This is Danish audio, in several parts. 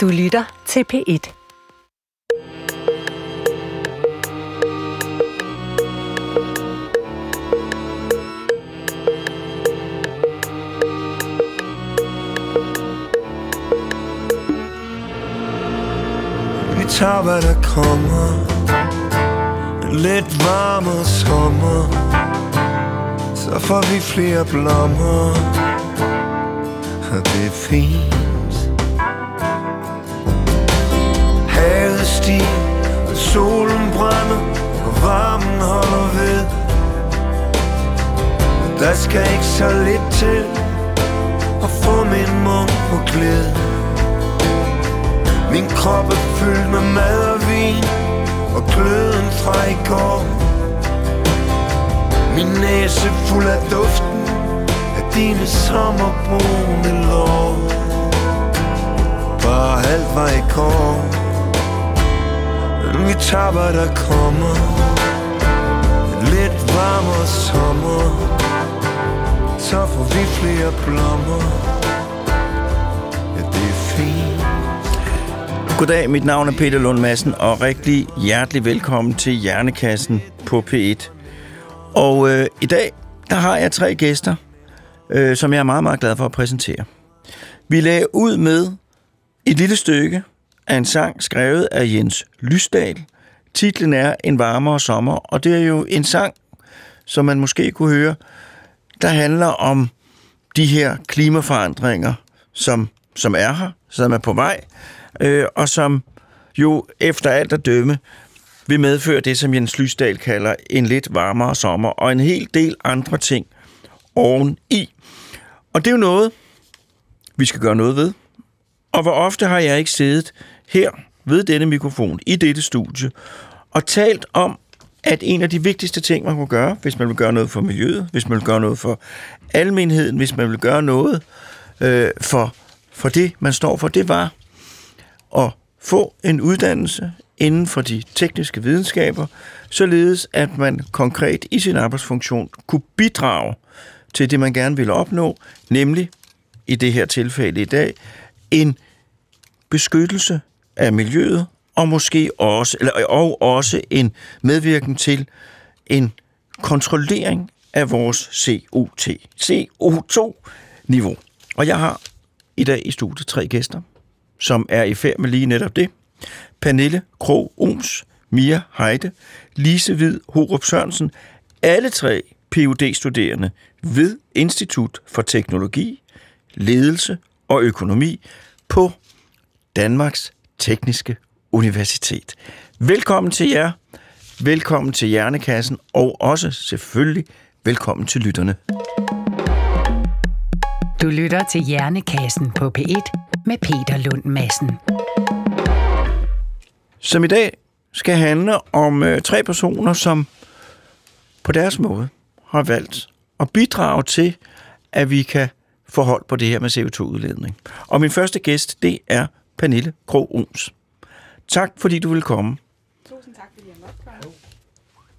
Du lytter til P1. Vi tager hvad der kommer. Lidt varmere sommer. Så får vi flere blommer. Og det er fint. Havet stiger Og solen brænder Og varmen holder ved. Der skal ikke så lidt til At få min mund på glæde. Min krop er fyldt med mad og vin Og gløden fra i går. Min næse fuld af duften Af dine sommerbrune lår. Bare alt var i går vi tager hvad der kommer En lidt varmere sommer Så får vi flere blommer Ja, det er fint Goddag, mit navn er Peter Lund Madsen, og rigtig hjertelig velkommen til Hjernekassen på P1. Og øh, i dag, der har jeg tre gæster, øh, som jeg er meget, meget glad for at præsentere. Vi lagde ud med et lille stykke er en sang skrevet af Jens Lysdal. Titlen er En varmere sommer, og det er jo en sang, som man måske kunne høre, der handler om de her klimaforandringer, som, som er her, som er på vej, øh, og som jo efter alt at dømme vil medføre det, som Jens Lysdal kalder en lidt varmere sommer, og en hel del andre ting oveni. Og det er jo noget, vi skal gøre noget ved. Og hvor ofte har jeg ikke siddet her ved denne mikrofon, i dette studie, og talt om, at en af de vigtigste ting, man kunne gøre, hvis man vil gøre noget for miljøet, hvis man vil gøre noget for almenheden, hvis man vil gøre noget øh, for, for det, man står for, det var at få en uddannelse inden for de tekniske videnskaber, således at man konkret i sin arbejdsfunktion kunne bidrage til det, man gerne ville opnå, nemlig i det her tilfælde i dag, en beskyttelse af miljøet, og måske også, eller, og også en medvirken til en kontrollering af vores COT, CO2-niveau. Og jeg har i dag i studiet tre gæster som er i færd med lige netop det. Pernille Krog Oms, Mia Heide, Lise Hvid Horup Sørensen, alle tre phd studerende ved Institut for Teknologi, Ledelse og Økonomi på Danmarks Tekniske Universitet. Velkommen til jer, velkommen til Hjernekassen, og også selvfølgelig velkommen til lytterne. Du lytter til Hjernekassen på P1 med Peter Lund Madsen. Som i dag skal handle om øh, tre personer, som på deres måde har valgt at bidrage til, at vi kan få hold på det her med CO2-udledning. Og min første gæst, det er Pernille Krog Ons. Tak, fordi du vil komme. Tusind tak, fordi jeg måtte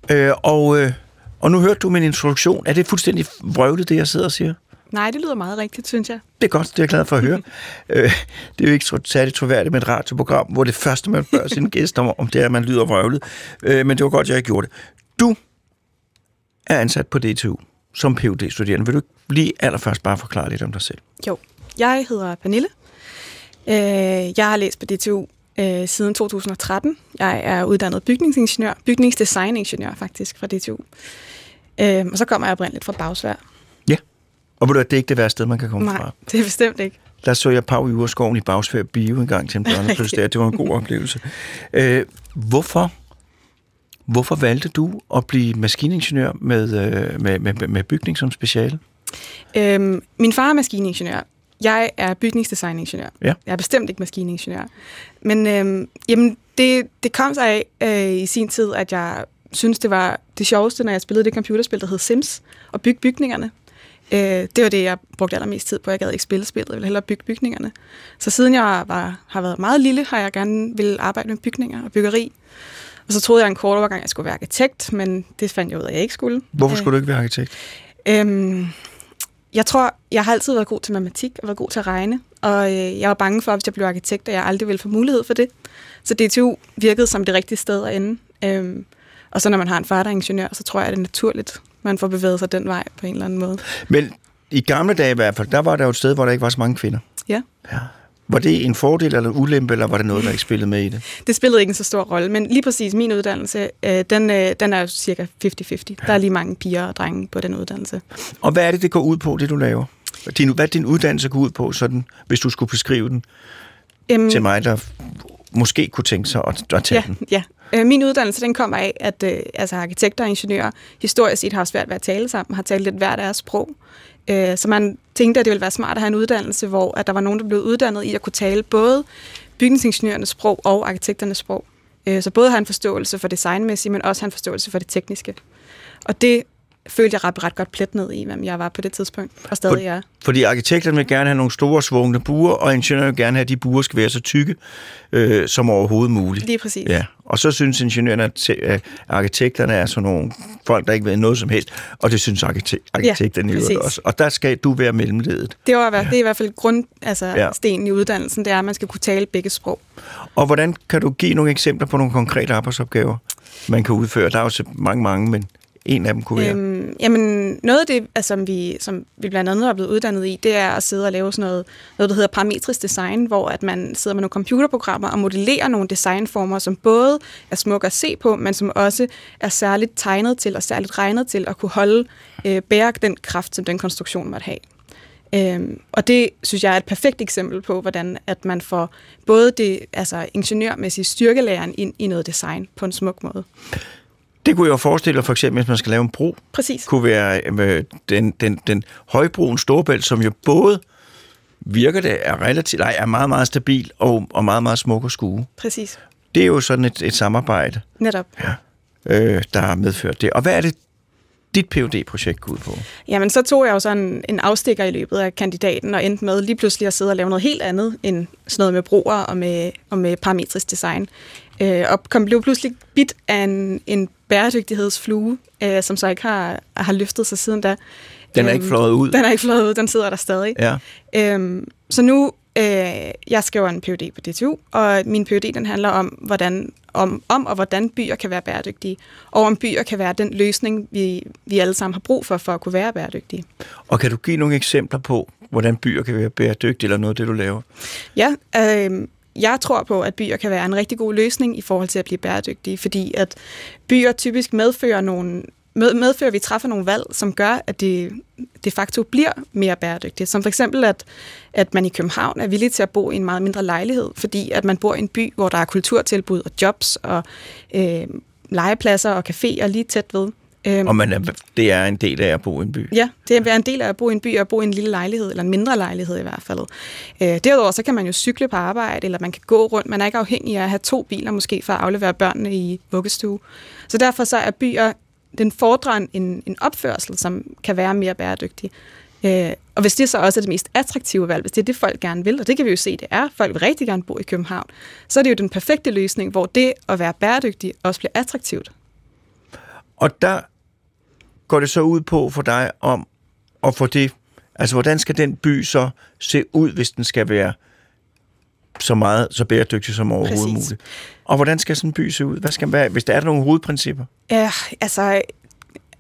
komme. Øh, og, øh, og nu hørte du min introduktion. Er det fuldstændig vrøvlet, det jeg sidder og siger? Nej, det lyder meget rigtigt, synes jeg. Det er godt, det er jeg glad for at høre. øh, det er jo ikke så særligt troværdigt med et radioprogram, hvor det første, man spørger sine gæster om, om det er, at man lyder vrøvlet. Øh, men det var godt, jeg gjorde det. Du er ansat på DTU som phd studerende Vil du ikke lige allerførst bare forklare lidt om dig selv? Jo, jeg hedder Pernille. Øh, jeg har læst på DTU øh, siden 2013. Jeg er uddannet bygningsingeniør, bygningsdesigningeniør faktisk fra DTU. Øh, og så kommer jeg oprindeligt fra Bagsvær. Ja, og ved du, at det er ikke det værste sted, man kan komme Nej, fra. det er bestemt ikke. Der så jeg Pau i Urskoven i Bagsvær Bio en gang til en børnefødselsdag. Det var en god oplevelse. Øh, hvorfor, hvorfor valgte du at blive maskiningeniør med, øh, med, med, med bygning som speciale? Øhm, min far er maskiningeniør. Jeg er bygningsdesigningeniør. Ja. Jeg er bestemt ikke maskiningeniør. Men øhm, jamen, det, det kom sig af øh, i sin tid, at jeg synes det var det sjoveste, når jeg spillede det computerspil, der hed Sims, og bygge bygningerne. Øh, det var det, jeg brugte allermest tid på. Jeg gad ikke spille spillet, jeg ville hellere bygge bygningerne. Så siden jeg var, har været meget lille, har jeg gerne ville arbejde med bygninger og byggeri. Og så troede jeg en kort overgang, at jeg skulle være arkitekt, men det fandt jeg ud af, at jeg ikke skulle. Hvorfor Øh, skulle du ikke være arkitekt? Øhm, jeg tror, jeg har altid været god til matematik og været god til at regne, og øh, jeg var bange for, hvis jeg blev arkitekt, at jeg aldrig ville få mulighed for det. Så DTU virkede som det rigtige sted at ende. Øhm, og så når man har en far, der er ingeniør, så tror jeg, at det er naturligt, man får bevæget sig den vej på en eller anden måde. Men i gamle dage i hvert fald, der var der jo et sted, hvor der ikke var så mange kvinder. Ja. Ja. Var det en fordel eller en ulempe, eller var det noget, der ikke spillede med i det? Det spillede ikke en så stor rolle, men lige præcis min uddannelse, øh, den, øh, den er cirka 50-50. Der er lige mange piger og drenge på den uddannelse. Og hvad er det, det går ud på, det du laver? Din, hvad din uddannelse går ud på, sådan, hvis du skulle beskrive den Øhm, til mig, der måske kunne tænke sig at, at tage ja, den? ja. Øh, Min uddannelse den kommer af, at øh, altså, arkitekter og ingeniører historisk set har svært ved at tale sammen, har talt lidt hver deres sprog. Øh, så man tænkte, at det ville være smart at have en uddannelse, hvor at der var nogen, der blev uddannet i at kunne tale både bygningsingeniørernes sprog og arkitekternes sprog. Øh, så både have en forståelse for designmæssigt, men også have en forståelse for det tekniske. Og det følte jeg ret, ret godt plet ned i, hvem jeg var på det tidspunkt, og stadig er. Fordi arkitekterne vil gerne have nogle store, svungne buer, og ingeniører vil gerne have, at de buer skal være så tykke øh, som overhovedet muligt. Lige præcis. Ja, og så synes ingeniørerne, at te- at arkitekterne er sådan nogle folk, der ikke ved noget som helst, og det synes arkite- arkitekterne ja, også. Og der skal du være mellemledet. Det, var, ja. det er i hvert fald grund, altså ja. stenen i uddannelsen, det er, at man skal kunne tale begge sprog. Og hvordan kan du give nogle eksempler på nogle konkrete arbejdsopgaver, man kan udføre? Der er jo så mange, mange, men en af dem kunne være. Øhm, jamen, noget af det, altså, som, vi, som vi blandt andet er blevet uddannet i, det er at sidde og lave sådan noget, noget der hedder parametrisk design, hvor at man sidder med nogle computerprogrammer og modellerer nogle designformer, som både er smukke at se på, men som også er særligt tegnet til og særligt regnet til at kunne holde, øh, bære den kraft, som den konstruktion måtte have. Øhm, og det synes jeg er et perfekt eksempel på, hvordan at man får både det altså ingeniørmæssige styrkelæren ind i noget design på en smuk måde. Det kunne jeg jo forestille for eksempel, hvis man skal lave en bro, Præcis. kunne være øh, den, den, den højbroen Storebælt, som jo både virker det er relativt, nej, er meget, meget stabil og, og meget, meget smuk at skue. Præcis. Det er jo sådan et, et samarbejde, Netop. øh, der har medført det. Og hvad er det, dit phd projekt går ud på? Jamen, så tog jeg jo sådan en afstikker i løbet af kandidaten og endte med lige pludselig at sidde og lave noget helt andet end sådan noget med broer og med, og med parametrisk design. Øh, og kom, blev pludselig bit af en, en bæredygtighedsflue, øh, som så ikke har, har løftet sig siden da. Den er ikke fløjet ud. Den er ikke fløjet ud, den sidder der stadig. Ja. Øhm, så nu, øh, jeg skriver en PhD på DTU, og min PhD den handler om, hvordan, om, om og hvordan byer kan være bæredygtige, og om byer kan være den løsning, vi, vi alle sammen har brug for, for at kunne være bæredygtige. Og kan du give nogle eksempler på, hvordan byer kan være bæredygtige, eller noget af det, du laver? Ja, øh, jeg tror på, at byer kan være en rigtig god løsning i forhold til at blive bæredygtige, fordi at byer typisk medfører nogle medfører, at vi træffer nogle valg, som gør, at det de facto bliver mere bæredygtigt. Som for eksempel, at, at man i København er villig til at bo i en meget mindre lejlighed, fordi at man bor i en by, hvor der er kulturtilbud og jobs og øh, legepladser og caféer lige tæt ved. Øhm, Og man er, det er en del af at bo i en by. Ja, det er en del af at bo i en by og bo i en lille lejlighed, eller en mindre lejlighed i hvert fald. Øh, derudover så kan man jo cykle på arbejde, eller man kan gå rundt. Man er ikke afhængig af at have to biler måske for at aflevere børnene i vuggestue. Så derfor så er byer, den fordrer en, en opførsel, som kan være mere bæredygtig. Øh, og hvis det så også er det mest attraktive valg, hvis det er det, folk gerne vil, og det kan vi jo se, det er, folk vil rigtig gerne bo i København, så er det jo den perfekte løsning, hvor det at være bæredygtig også bliver attraktivt. Og der går det så ud på for dig om at få det... Altså, hvordan skal den by så se ud, hvis den skal være så meget så bæredygtig som overhovedet Præcis. muligt? Og hvordan skal sådan en by se ud? Hvad skal være, hvis der er nogle hovedprincipper? Ja, altså,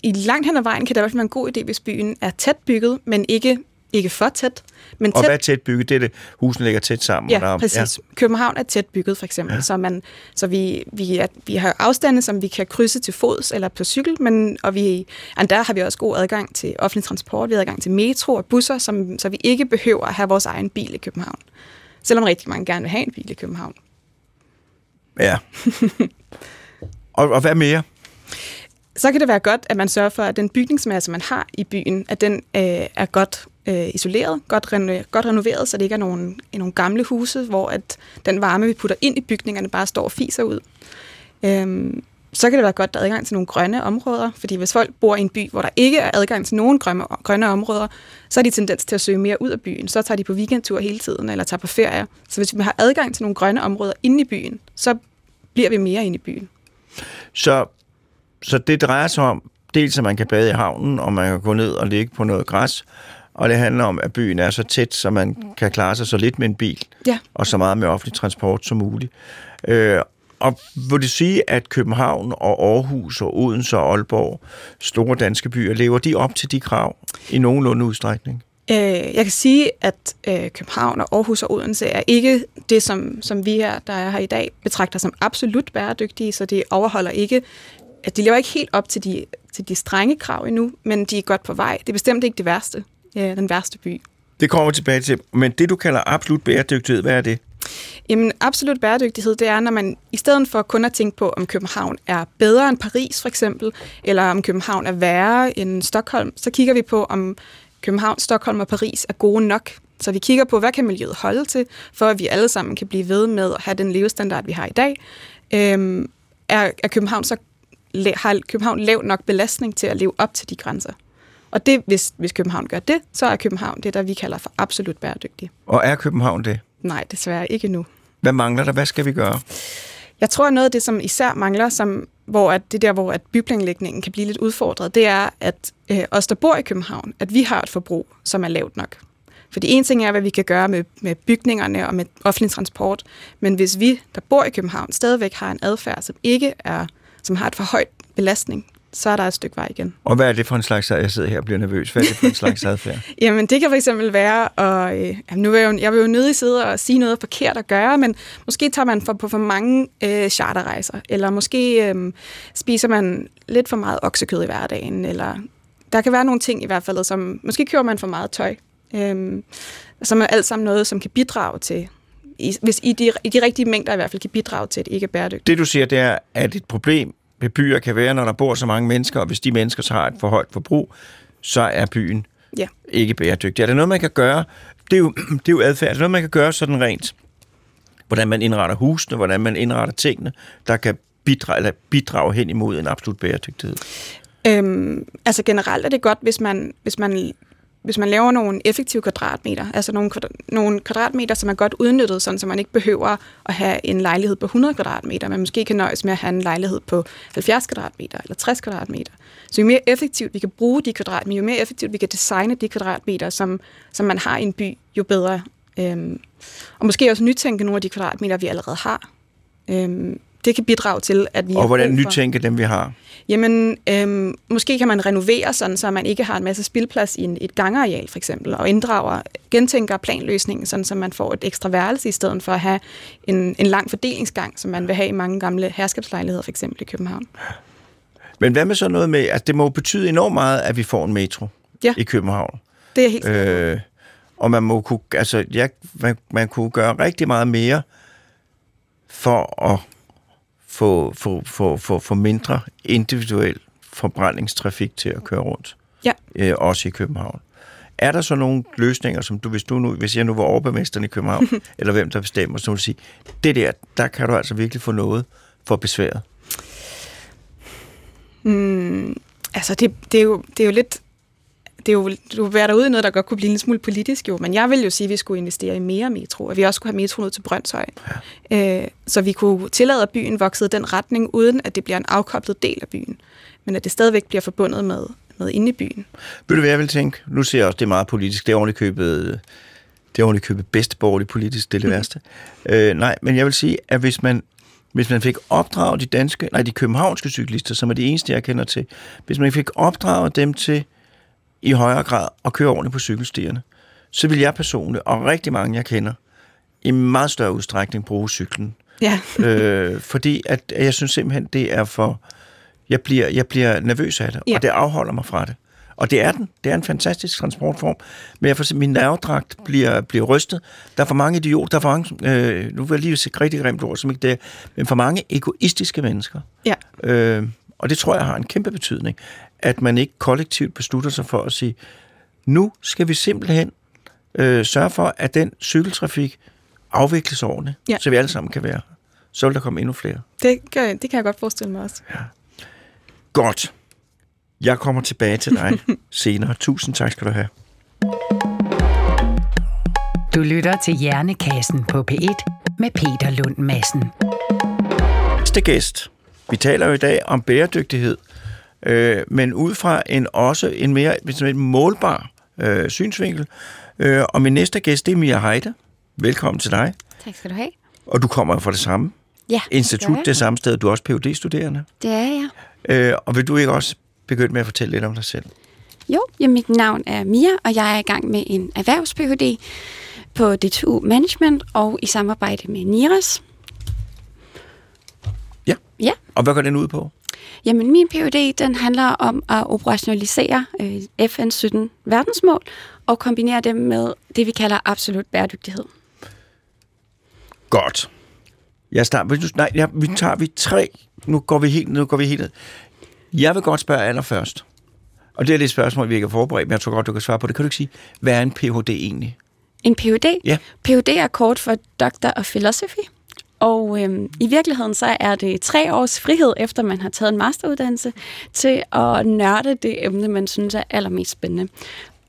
i langt hen ad vejen kan det i hvert fald være en god idé, hvis byen er tæt bygget, men ikke, ikke for tæt. Men Og tæt, hvad er tæt bygget? Det er det, husene ligger tæt sammen. og der Ja, er- præcis. Ja. København er tæt bygget, for eksempel, ja. så, man, så vi, vi, er, vi har afstande, som vi kan krydse til fods eller på cykel, men, og vi, og der har vi også god adgang til offentlig transport, vi har adgang til metro og busser, som, så vi ikke behøver at have vores egen bil i København. Selvom rigtig mange gerne vil have en bil i København. Ja. og, og hvad mere? Så kan det være godt, at man sørger for, at den bygningsmasse, man har i byen, at den øh, er godt øh, isoleret, godt, reno- godt renoveret, så det ikke er nogle, nogle gamle huse, hvor at den varme, vi putter ind i bygningerne, bare står og fiser ud. Øhm, så kan det være godt, at der er adgang til nogle grønne områder, fordi hvis folk bor i en by, hvor der ikke er adgang til nogen grønne, grønne områder, så har de tendens til at søge mere ud af byen. Så tager de på weekendtur hele tiden, eller tager på ferie. Så hvis vi har adgang til nogle grønne områder inde i byen, så bliver vi mere inde i byen. Så, så det drejer sig om, dels at man kan bade i havnen, og man kan gå ned og ligge på noget græs, og det handler om, at byen er så tæt, så man kan klare sig så lidt med en bil, Ja. og så meget med offentlig transport som muligt. Øh, og vil det sige, at København og Aarhus og Odense og Aalborg, store danske byer, lever de op til de krav i nogenlunde udstrækning? Øh, jeg kan sige, at øh, København og Aarhus og Odense er ikke det, som, som vi her, der er her i dag, betragter som absolut bæredygtige, så det overholder ikke, at de lever ikke helt op til de, til de strenge krav endnu, men de er godt på vej. Det er bestemt ikke det værste, øh, den værste by. Det kommer vi tilbage til. Men det, du kalder absolut bæredygtighed, hvad er det? Jamen, absolut bæredygtighed, det er, når man i stedet for kun at tænke på, om København er bedre end Paris for eksempel, eller om København er værre end Stockholm, så kigger vi på, om København, Stockholm og Paris er gode nok. Så vi kigger på, hvad kan miljøet holde til, for at vi alle sammen kan blive ved med at have den levestandard, vi har i dag. Øhm, er, er København så, har København lav nok belastning til at leve op til de grænser? Og det, hvis, hvis København gør det, så er København det, der vi kalder for absolut bæredygtig. Og er København det? Nej, desværre ikke nu. Hvad mangler der? Hvad skal vi gøre? Jeg tror, noget af det, som især mangler, som, hvor at det der, hvor at byplanlægningen kan blive lidt udfordret, det er, at øh, os, der bor i København, at vi har et forbrug, som er lavt nok. Fordi en ting er, hvad vi kan gøre med, med bygningerne og med offentlig transport, men hvis vi, der bor i København, stadigvæk har en adfærd, som ikke er, som har et for højt belastning, så er der et stykke vej igen. Og hvad er det for en slags, jeg sidder her og bliver nervøs, hvad er det for en slags adfærd? Jamen, det kan for eksempel være, og øh, jamen, nu vil jeg, jo, jeg vil jo nødig sidde og sige noget forkert at gøre, men måske tager man for, på for mange øh, charterrejser, eller måske øh, spiser man lidt for meget oksekød i hverdagen, eller der kan være nogle ting i hvert fald, som måske køber man for meget tøj, øh, som er alt sammen noget, som kan bidrage til, hvis i de, i de rigtige mængder i hvert fald kan bidrage til, at det ikke er bæredygtigt. Det du siger, det er, at et problem ved byer kan være, når der bor så mange mennesker, og hvis de mennesker så har et for højt forbrug, så er byen Ja. ikke bæredygtig. Er der noget, man kan gøre? Det er jo, det er jo adfærd. Er der noget, man kan gøre sådan rent? Hvordan man indretter husene, hvordan man indretter tingene, der kan bidrage, eller bidrage hen imod en absolut bæredygtighed. Øhm, altså generelt er det godt, hvis man, hvis man, hvis man laver nogle effektive kvadratmeter, altså nogle, kvadra- nogle kvadratmeter, som er godt udnyttet, sådan så man ikke behøver at have en lejlighed på 100 kvadratmeter, men måske kan nøjes med at have en lejlighed på 70 kvadratmeter eller 60 kvadratmeter. Så jo mere effektivt vi kan bruge de kvadratmeter, jo mere effektivt vi kan designe de kvadratmeter, som, som man har i en by, jo bedre. Øhm, og måske også nytænke nogle af de kvadratmeter, vi allerede har. Øhm, det kan bidrage til, at vi Og hvordan brug for- nytænke dem, vi har. Jamen, øhm, måske kan man renovere sådan, så man ikke har en masse spildplads i en, et gangareal for eksempel, og inddrager, gentænker planløsningen, sådan så man får et ekstra værelse i stedet for at have en, en lang fordelingsgang, som man vil have i mange gamle herskabslejligheder for eksempel i København. Men hvad med så noget med, at det må betyde enormt meget, at vi får en metro Ja. i København. Det er helt Øh, og man må kunne, altså, ja, man, man kunne gøre rigtig meget mere for at få, få, få, få, få mindre individuel forbrændingstrafik til at køre rundt. Ja. Øh, også i København. Er der så nogle løsninger, som du, hvis, du nu, hvis jeg nu var overborgmesteren i København, eller hvem der bestemmer, så vil sige, det der, der kan du altså virkelig få noget for besværet. mm, altså, det, det, er jo, det er jo lidt... Det er jo, du vil være derude i noget, der godt kunne blive en lille smule politisk jo, men jeg vil jo sige, at vi skulle investere i mere metro, at vi også skulle have metro ned til Brøndshøj. Ja. Øh, så vi kunne tillade, at byen voksede den retning, uden at det bliver en afkoblet del af byen, men at det stadigvæk bliver forbundet med, med inde i byen. Ved du, hvad jeg vil tænke? Nu ser jeg også, det er meget politisk. Det er ordentligt købet, det er ordentligt købet bedste borgerligt politisk, det er det værste. Øh, nej, men jeg vil sige, at hvis man, hvis man fik opdraget de danske, nej, de københavnske cyklister, som er de eneste, jeg kender til, hvis man fik opdraget dem til i højere grad at køre ordentligt på cykelstierne, så vil jeg personligt, og rigtig mange, jeg kender, i meget større udstrækning bruge cyklen. Ja, øh, fordi at, at jeg synes simpelthen, det er for... Jeg bliver, jeg bliver nervøs af det, ja. Og det afholder mig fra det. Og det er den. Det er en fantastisk transportform. Men jeg får min nervedragt bliver, bliver rystet. Der er for mange idioter, der er for mange, øh, nu vil jeg lige sige rigtig grimt ord, som ikke det men for mange egoistiske mennesker. ja. Øh, og det tror jeg har en kæmpe betydning, at man ikke kollektivt beslutter sig for at sige, nu skal vi simpelthen øh, sørge for, at den cykeltrafik afvikles ordentligt, Ja. så vi alle sammen kan være. Så vil der komme endnu flere. Det, kan, det kan jeg godt forestille mig også. Godt. Jeg kommer tilbage til dig senere. Tusind tak skal du have. Du lytter til Hjernekassen på P1 med Peter Lund Madsen. Næste gæst. Vi taler jo i dag om bæredygtighed, øh, men ud fra en også en mere en målbar øh, synsvinkel. Øh, og min næste gæst, det er Mia Heide. Velkommen til dig. Tak skal du have. Og du kommer fra det samme Ja, institut, det det samme sted. Du er også phd studerende det er jeg. øh, Og vil du ikke også begynde med at fortælle lidt om dig selv? Jo, ja, mit navn er Mia, og jeg er i gang med en erhvervs phd på DTU Management og i samarbejde med NIRAS. Ja. Ja, Og hvad går den ud på? Jamen min PhD den handler om at operationalisere øh, FN's 17 verdensmål og kombinere dem med det, vi kalder absolut bæredygtighed. Godt. Jeg starter, nej, ja, vi tager vi tre. Nu går vi helt, nu går vi helt ned. Jeg vil godt spørge allerførst. Og det er lidt et spørgsmål, vi ikke har forberedt, men jeg tror godt, du kan svare på det. Kan du ikke sige, hvad er en Ph.D. egentlig? En PhD? Ja. PhD er kort for Doctor of Philosophy. Og øhm, i virkeligheden så er det tre års frihed, efter man har taget en masteruddannelse, til at nørde det emne, man synes er allermest spændende.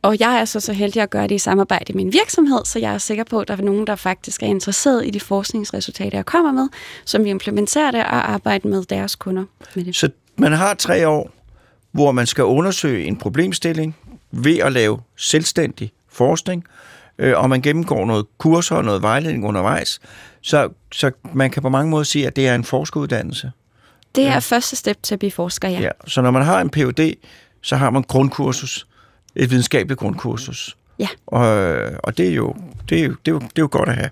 Og jeg er så så heldig at gøre det i samarbejde med en virksomhed, så jeg er sikker på, at der er nogen, der faktisk er interesseret i de forskningsresultater, jeg kommer med, som vi implementerer det og arbejder med deres kunder med det. Så man har tre år, hvor man skal undersøge en problemstilling ved at lave selvstændig forskning, øh, og man gennemgår noget kurser og noget vejledning undervejs. Så, så man kan på mange måder sige, at det er en forskeruddannelse. Det er første step til at blive forsker, ja. Ja. Så når man har en Ph.D., så har man grundkursus, et videnskabeligt grundkursus. Ja. Og, og det, er jo, det, er jo, det, er jo, det er jo godt at have.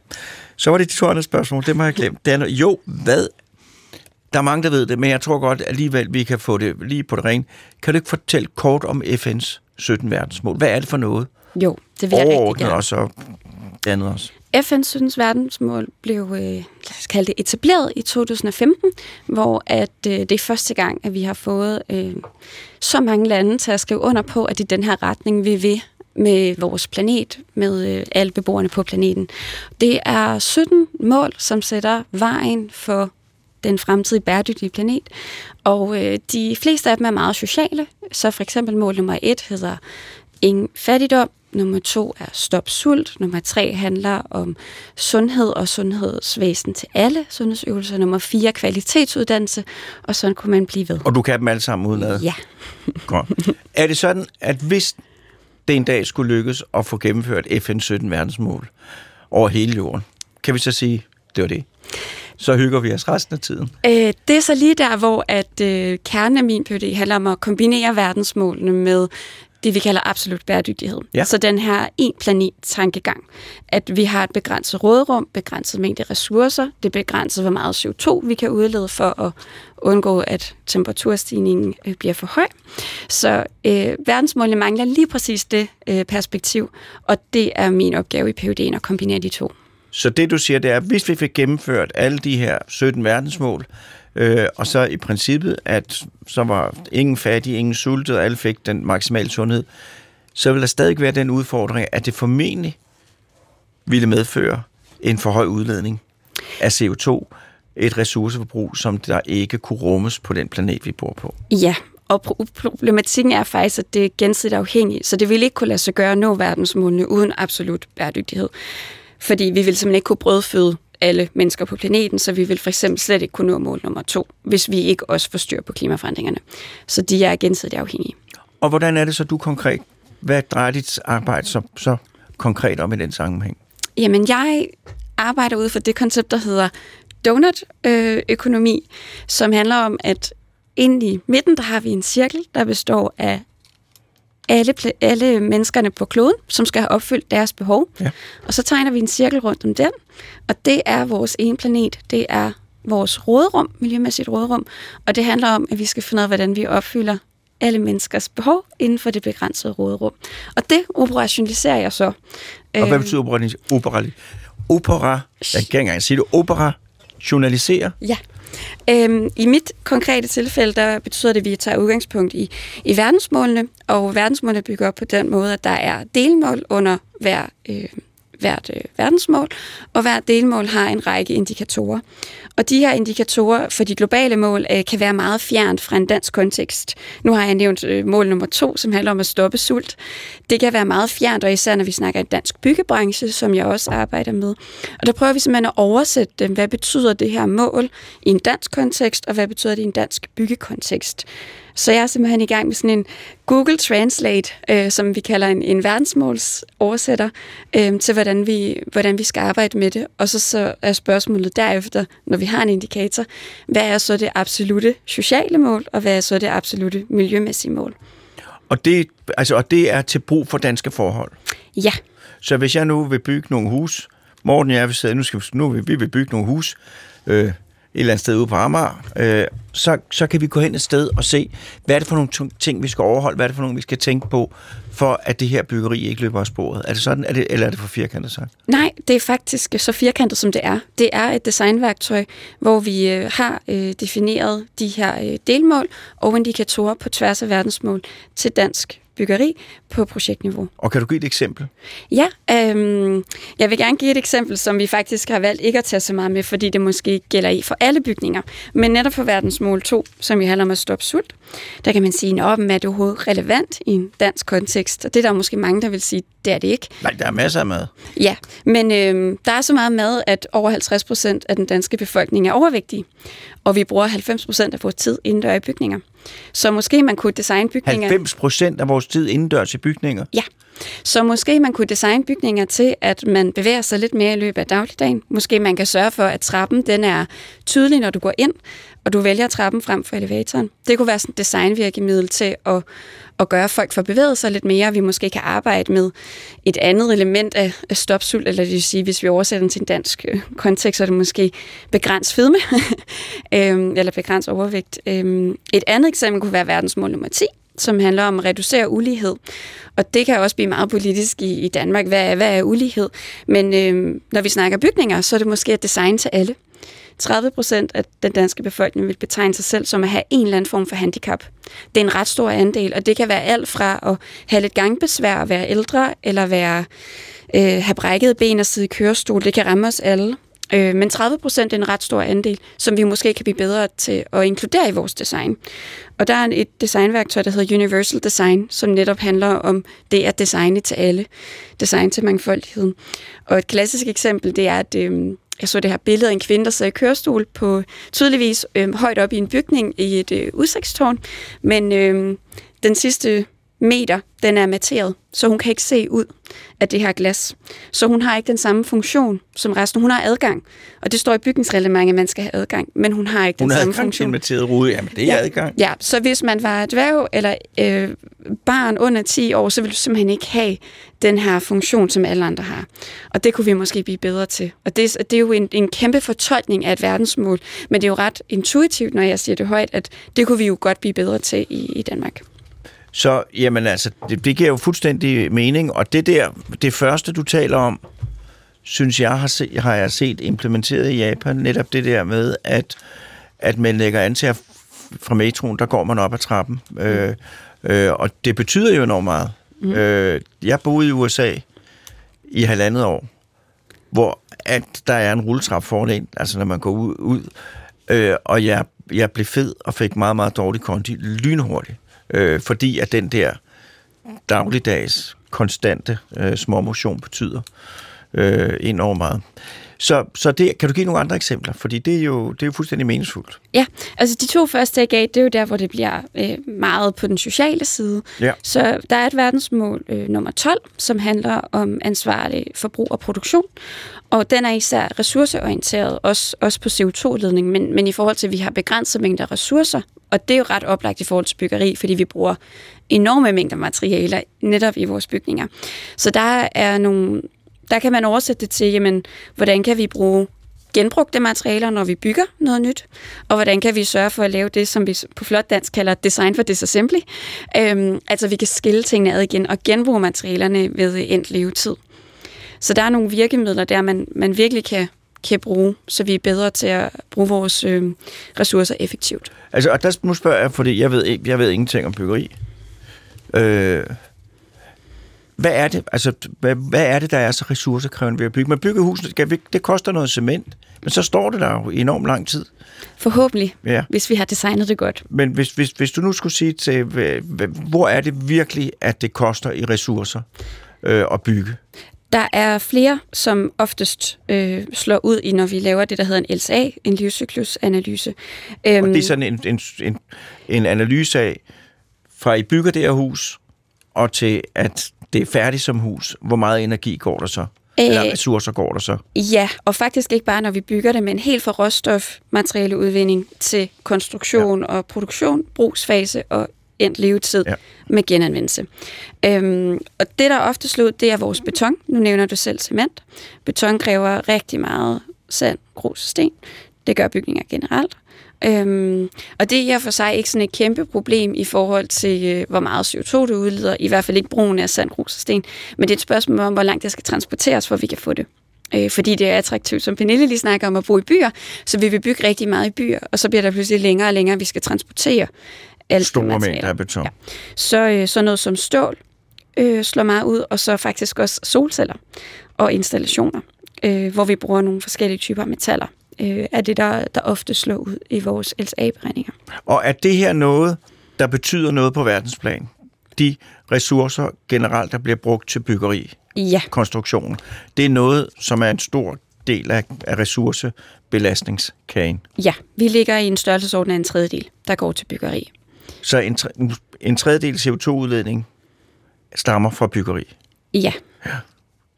Så var det de to andre spørgsmål, det må jeg glemt. Det er, jo, hvad? Der er mange, der ved det, men jeg tror godt alligevel, vi kan få det lige på det rene. Kan du ikke fortælle kort om FN's 17 verdensmål? Hvad er det for noget? Jo, det vil jeg rigtig Overordnet gerne. og så det andet også. FN's 17 verdensmål blev øh, lad os kalde det etableret i 2015, hvor at øh, det er første gang, at vi har fået øh, så mange lande til at skrive under på, at det er den her retning, vi vil med vores planet, med øh, alle beboerne på planeten. Det er 17 mål, som sætter vejen for den fremtidige bæredygtige planet. Og øh, de fleste af dem er meget sociale. Så for eksempel mål nummer et hedder ingen fattigdom. Nummer to er stop sult. Nummer tre handler om sundhed og sundhedsvæsen til alle sundhedsøvelser. Nummer fire kvalitetsuddannelse. Og sådan kunne man blive ved. Og du kan dem alle sammen udenad? Ja. Godt. Er det sådan, at hvis det en dag skulle lykkes at få gennemført FN's 17 verdensmål over hele jorden, kan vi så sige, det var det? Så hygger vi os resten af tiden. Øh, det er så lige der, hvor at øh, kernen af min PhD handler om at kombinere verdensmålene med det, vi kalder absolut bæredygtighed. Ja. Så den her en planet tankegang, at vi har et begrænset råderum, begrænset mængde ressourcer, det er begrænset, hvor meget CO2 vi kan udlede for at undgå, at temperaturstigningen øh, bliver for høj. Så øh, verdensmålene mangler lige præcis det øh, perspektiv, og det er min opgave i PhD'en at kombinere de to. Så det du siger, det er, at hvis vi fik gennemført alle de her 17 verdensmål, øh, og så i princippet, at så var ingen fattig, ingen sultet, og alle fik den maksimale sundhed, så vil der stadig være den udfordring, at det formentlig ville medføre en for høj udledning af CO2, et ressourceforbrug, som der ikke kunne rummes på den planet, vi bor på. Ja, og problematikken er faktisk, at det er gensidigt afhængigt, så det ville ikke kunne lade sig gøre at nå verdensmålene uden absolut bæredygtighed. Fordi vi ville simpelthen ikke kunne brødføde alle mennesker på planeten, så vi vil for eksempel slet ikke kunne nå mål nummer to, hvis vi ikke også får styr på klimaforandringerne. Så de er gensidigt afhængige. Og hvordan er det så, du konkret, hvad drejer dit arbejde så, så konkret om i den sammenhæng? Jamen, jeg arbejder ud for det koncept, der hedder donut-økonomi, som handler om, at inde i midten, der har vi en cirkel, der består af alle, alle menneskerne på kloden, som skal have opfyldt deres behov. Ja. Og så tegner vi en cirkel rundt om den, og det er vores ene planet. Det er vores råderum, miljømæssigt råderum, og det handler om, at vi skal finde ud af, hvordan vi opfylder alle menneskers behov inden for det begrænsede råderum. Og det operationaliserer jeg så. Og hvad Øhm, betyder opera? Opera, opera jeg kan ikke engang sige det. Opera, journalisere. Ja. Øhm, I mit konkrete tilfælde, der betyder det, at vi tager udgangspunkt i, i verdensmålene, og verdensmålene bygger op på den måde, at der er delmål under hver, øh, hvert øh, verdensmål, og hvert delmål har en række indikatorer. Og de her indikatorer for de globale mål øh, kan være meget fjernt fra en dansk kontekst. Nu har jeg nævnt øh, mål nummer to, som handler om at stoppe sult. Det kan være meget fjernt, og især når vi snakker i dansk byggebranche, som jeg også arbejder med. Og der prøver vi simpelthen at oversætte dem. Hvad betyder det her mål i en dansk kontekst, og hvad betyder det i en dansk byggekontekst? Så jeg er simpelthen i gang med sådan en Google Translate, øh, som vi kalder en, en verdensmålsoversætter, øh, til hvordan vi, hvordan vi skal arbejde med det. Og så, så er spørgsmålet derefter, når vi har en indikator, hvad er så det absolute sociale mål, og hvad er så det absolute miljømæssige mål? Og det, altså, og det er til brug for danske forhold. Ja, Så hvis jeg nu vil bygge nogle hus, Morten og jeg vil sidde, nu, skal nu vil vi vil bygge nogle hus, øh, et eller andet sted ude på Amager, øh, så, så kan vi gå hen et sted og se, hvad er det for nogle ting, vi skal overholde, hvad er det for nogle, vi skal tænke på, for at det her byggeri ikke løber af sporet. Er det sådan, er det, eller er det for firkantet sagt? Nej, det er faktisk så firkantet, som det er. Det er et designværktøj, hvor vi øh, har øh, defineret de her øh, delmål og indikatorer på tværs af verdensmål til dansk byggeri på projektniveau. Og kan du give et eksempel? Ja, øhm, jeg vil gerne give et eksempel, som vi faktisk har valgt ikke at tage så meget med, fordi det måske ikke gælder i for alle bygninger. Men netop for verdensmål 2, som jo handler om at stoppe sult, der kan man sige, at er det overhovedet relevant i en dansk kontekst? Og det er der måske mange, der vil sige, det er det ikke. Nej, der er masser af mad. Ja, men øh, der er så meget mad, at over 50 procent af den danske befolkning er overvægtige, og vi bruger 90 procent af vores tid indendør i bygninger. Så måske man kunne designe bygninger... 90 procent af vores tid indendørs i bygninger. Ja, så måske man kunne designe bygninger til, at man bevæger sig lidt mere i løbet af dagligdagen. Måske man kan sørge for, at trappen den er tydelig, når du går ind, og du vælger trappen frem for elevatoren. Det kunne være sådan et designvirkemiddel til at, at gøre, at folk for bevæget sig lidt mere. Vi måske kan arbejde med et andet element af af stopsult, eller det vil sige, hvis vi oversætter den til en dansk øh, kontekst, så er det måske begrænset fedme, øhm, eller begrænset overvægt. Øhm, et andet eksempel kunne være verdensmål nummer 10, som handler om at reducere ulighed. Og det kan også blive meget politisk i, i Danmark. Hvad er, hvad er ulighed? Men øh, når vi snakker bygninger, så er det måske et design til alle. 30 procent af den danske befolkning vil betegne sig selv som at have en eller anden form for handicap. Det er en ret stor andel, og det kan være alt fra at have lidt gangbesvær, at være ældre, eller være, øh, have brækket ben og sidde i kørestol. Det kan ramme os alle. Øh, men 30 procent er en ret stor andel, som vi måske kan blive bedre til at inkludere i vores design. Og der er et designværktøj, der hedder Universal Design, som netop handler om det at designe til alle. Design til mangfoldigheden. Og et klassisk eksempel, det er, at øh, jeg så det her billede af en kvinde, der sad i kørestol på tydeligvis øh, højt op i en bygning i et øh, udsigtstårn. Men øh, den sidste meter, den er materet, så hun kan ikke se ud af det her glas. Så hun har ikke den samme funktion som resten. Hun har adgang, og det står i bygningsreglementet, at man skal have adgang, men hun har ikke Hun den samme adgang til funktion. en materet rude. Jamen, det er Ja. adgang. Ja, så hvis man var dværg eller øh, barn under 10 år, så ville du simpelthen ikke have den her funktion, som alle andre har. Og det kunne vi måske blive bedre til. Og det, det er jo en, en kæmpe fortolkning af et verdensmål, men det er jo ret intuitivt, når jeg siger det højt, at det kunne vi jo godt blive bedre til i, i Danmark. Så, jamen altså, det, det giver jo fuldstændig mening, og det der, det første, du taler om, synes jeg har, se, har jeg set implementeret i Japan, netop det der med, at, at man lægger an til at fra metroen, der går man op ad trappen, øh, øh, og det betyder jo enormt meget. Mm. Øh, jeg boede i USA i halvandet år, hvor at der er en rulletrap foran en, altså når man går ud, ud øh, og jeg, jeg blev fed og fik meget, meget dårlig kondi lynhurtigt, øh, fordi at den der dagligdags konstante øh, småmotion betyder øh, enormt meget. Så, så det, kan du give nogle andre eksempler? Fordi det er jo, det er jo fuldstændig meningsfuldt. Ja, altså de to første, jeg gav, det er jo der, hvor det bliver øh, meget på den sociale side. Ja. Så der er et verdensmål øh, nummer 12, som handler om ansvarlig forbrug og produktion. Og den er især ressourceorienteret, også, også på CO2-ledning, men, men i forhold til, at vi har begrænset mængder ressourcer, og det er jo ret oplagt i forhold til byggeri, fordi vi bruger enorme mængder materialer netop i vores bygninger. Så der er nogle, der kan man oversætte det til, jamen, hvordan kan vi bruge genbrugte materialer, når vi bygger noget nyt, og hvordan kan vi sørge for at lave det, som vi på flot dansk kalder design for disassembly. Øhm, altså vi kan skille tingene ad igen og genbruge materialerne ved endt levetid. Så der er nogle virkemidler der, man, man virkelig kan, kan bruge, så vi er bedre til at bruge vores øh, ressourcer effektivt. Altså, og der nu spørger jeg, fordi jeg ved, ikke- jeg ved ingenting om byggeri. Øh, hvad er det, altså, hvad, hvad er det, der er så ressourcekrævende ved at bygge? Man bygger vi- det koster noget cement, men så står det der jo enormt lang tid. Forhåbentlig, Ja. hvis vi har designet det godt. Men hvis, hvis, hvis du nu skulle sige til, hvor er det virkelig, at det koster i ressourcer øh, at bygge? Der er flere, som oftest øh, slår ud i, når vi laver det, der hedder en LCA, en livscyklusanalyse. Og det er sådan en, en, en, en analyse af, fra I bygger det her hus, og til at det er færdigt som hus, hvor meget energi går der så? Eller Øh, ressourcer går der så? Ja, og faktisk ikke bare, når vi bygger det, men helt fra råstof, materialeudvinding til konstruktion ja. og produktion, brugsfase og endt levetid Ja. ja. med genanvendelse. Øhm, og det, der ofte slår ud, det er vores beton. Nu nævner du selv cement. Beton kræver rigtig meget sand, grus og sten. Det gør bygninger generelt. Øhm, og det er i og for sig ikke sådan et kæmpe problem i forhold til, øh, hvor meget CO2 det udleder. I hvert fald ikke brugen af sand, grus og sten. Men det er et spørgsmål om, hvor langt det skal transporteres, for vi kan få det. Øh, fordi det er attraktivt, som Pernille lige snakker om, at bo i byer. Så vi vil bygge rigtig meget i byer, og så bliver der pludselig længere og længere, vi skal transportere alt Store mængder af beton. Ja. Så, øh, så noget som stål øh, slår meget ud, og så faktisk også solceller og installationer, øh, hvor vi bruger nogle forskellige typer metaller, øh, er det, der, der ofte slår ud i vores LSA-beregninger. Og er det her noget, der betyder noget på verdensplan? De ressourcer generelt, der bliver brugt til byggeri, Ja, konstruktion, det er noget, som er en stor del af, af ressourcebelastningskagen. ja, vi ligger i en størrelsesorden af en tredjedel, der går til byggeri. Så en, en- tredjedel CO2-udledning stammer fra byggeri. Ja,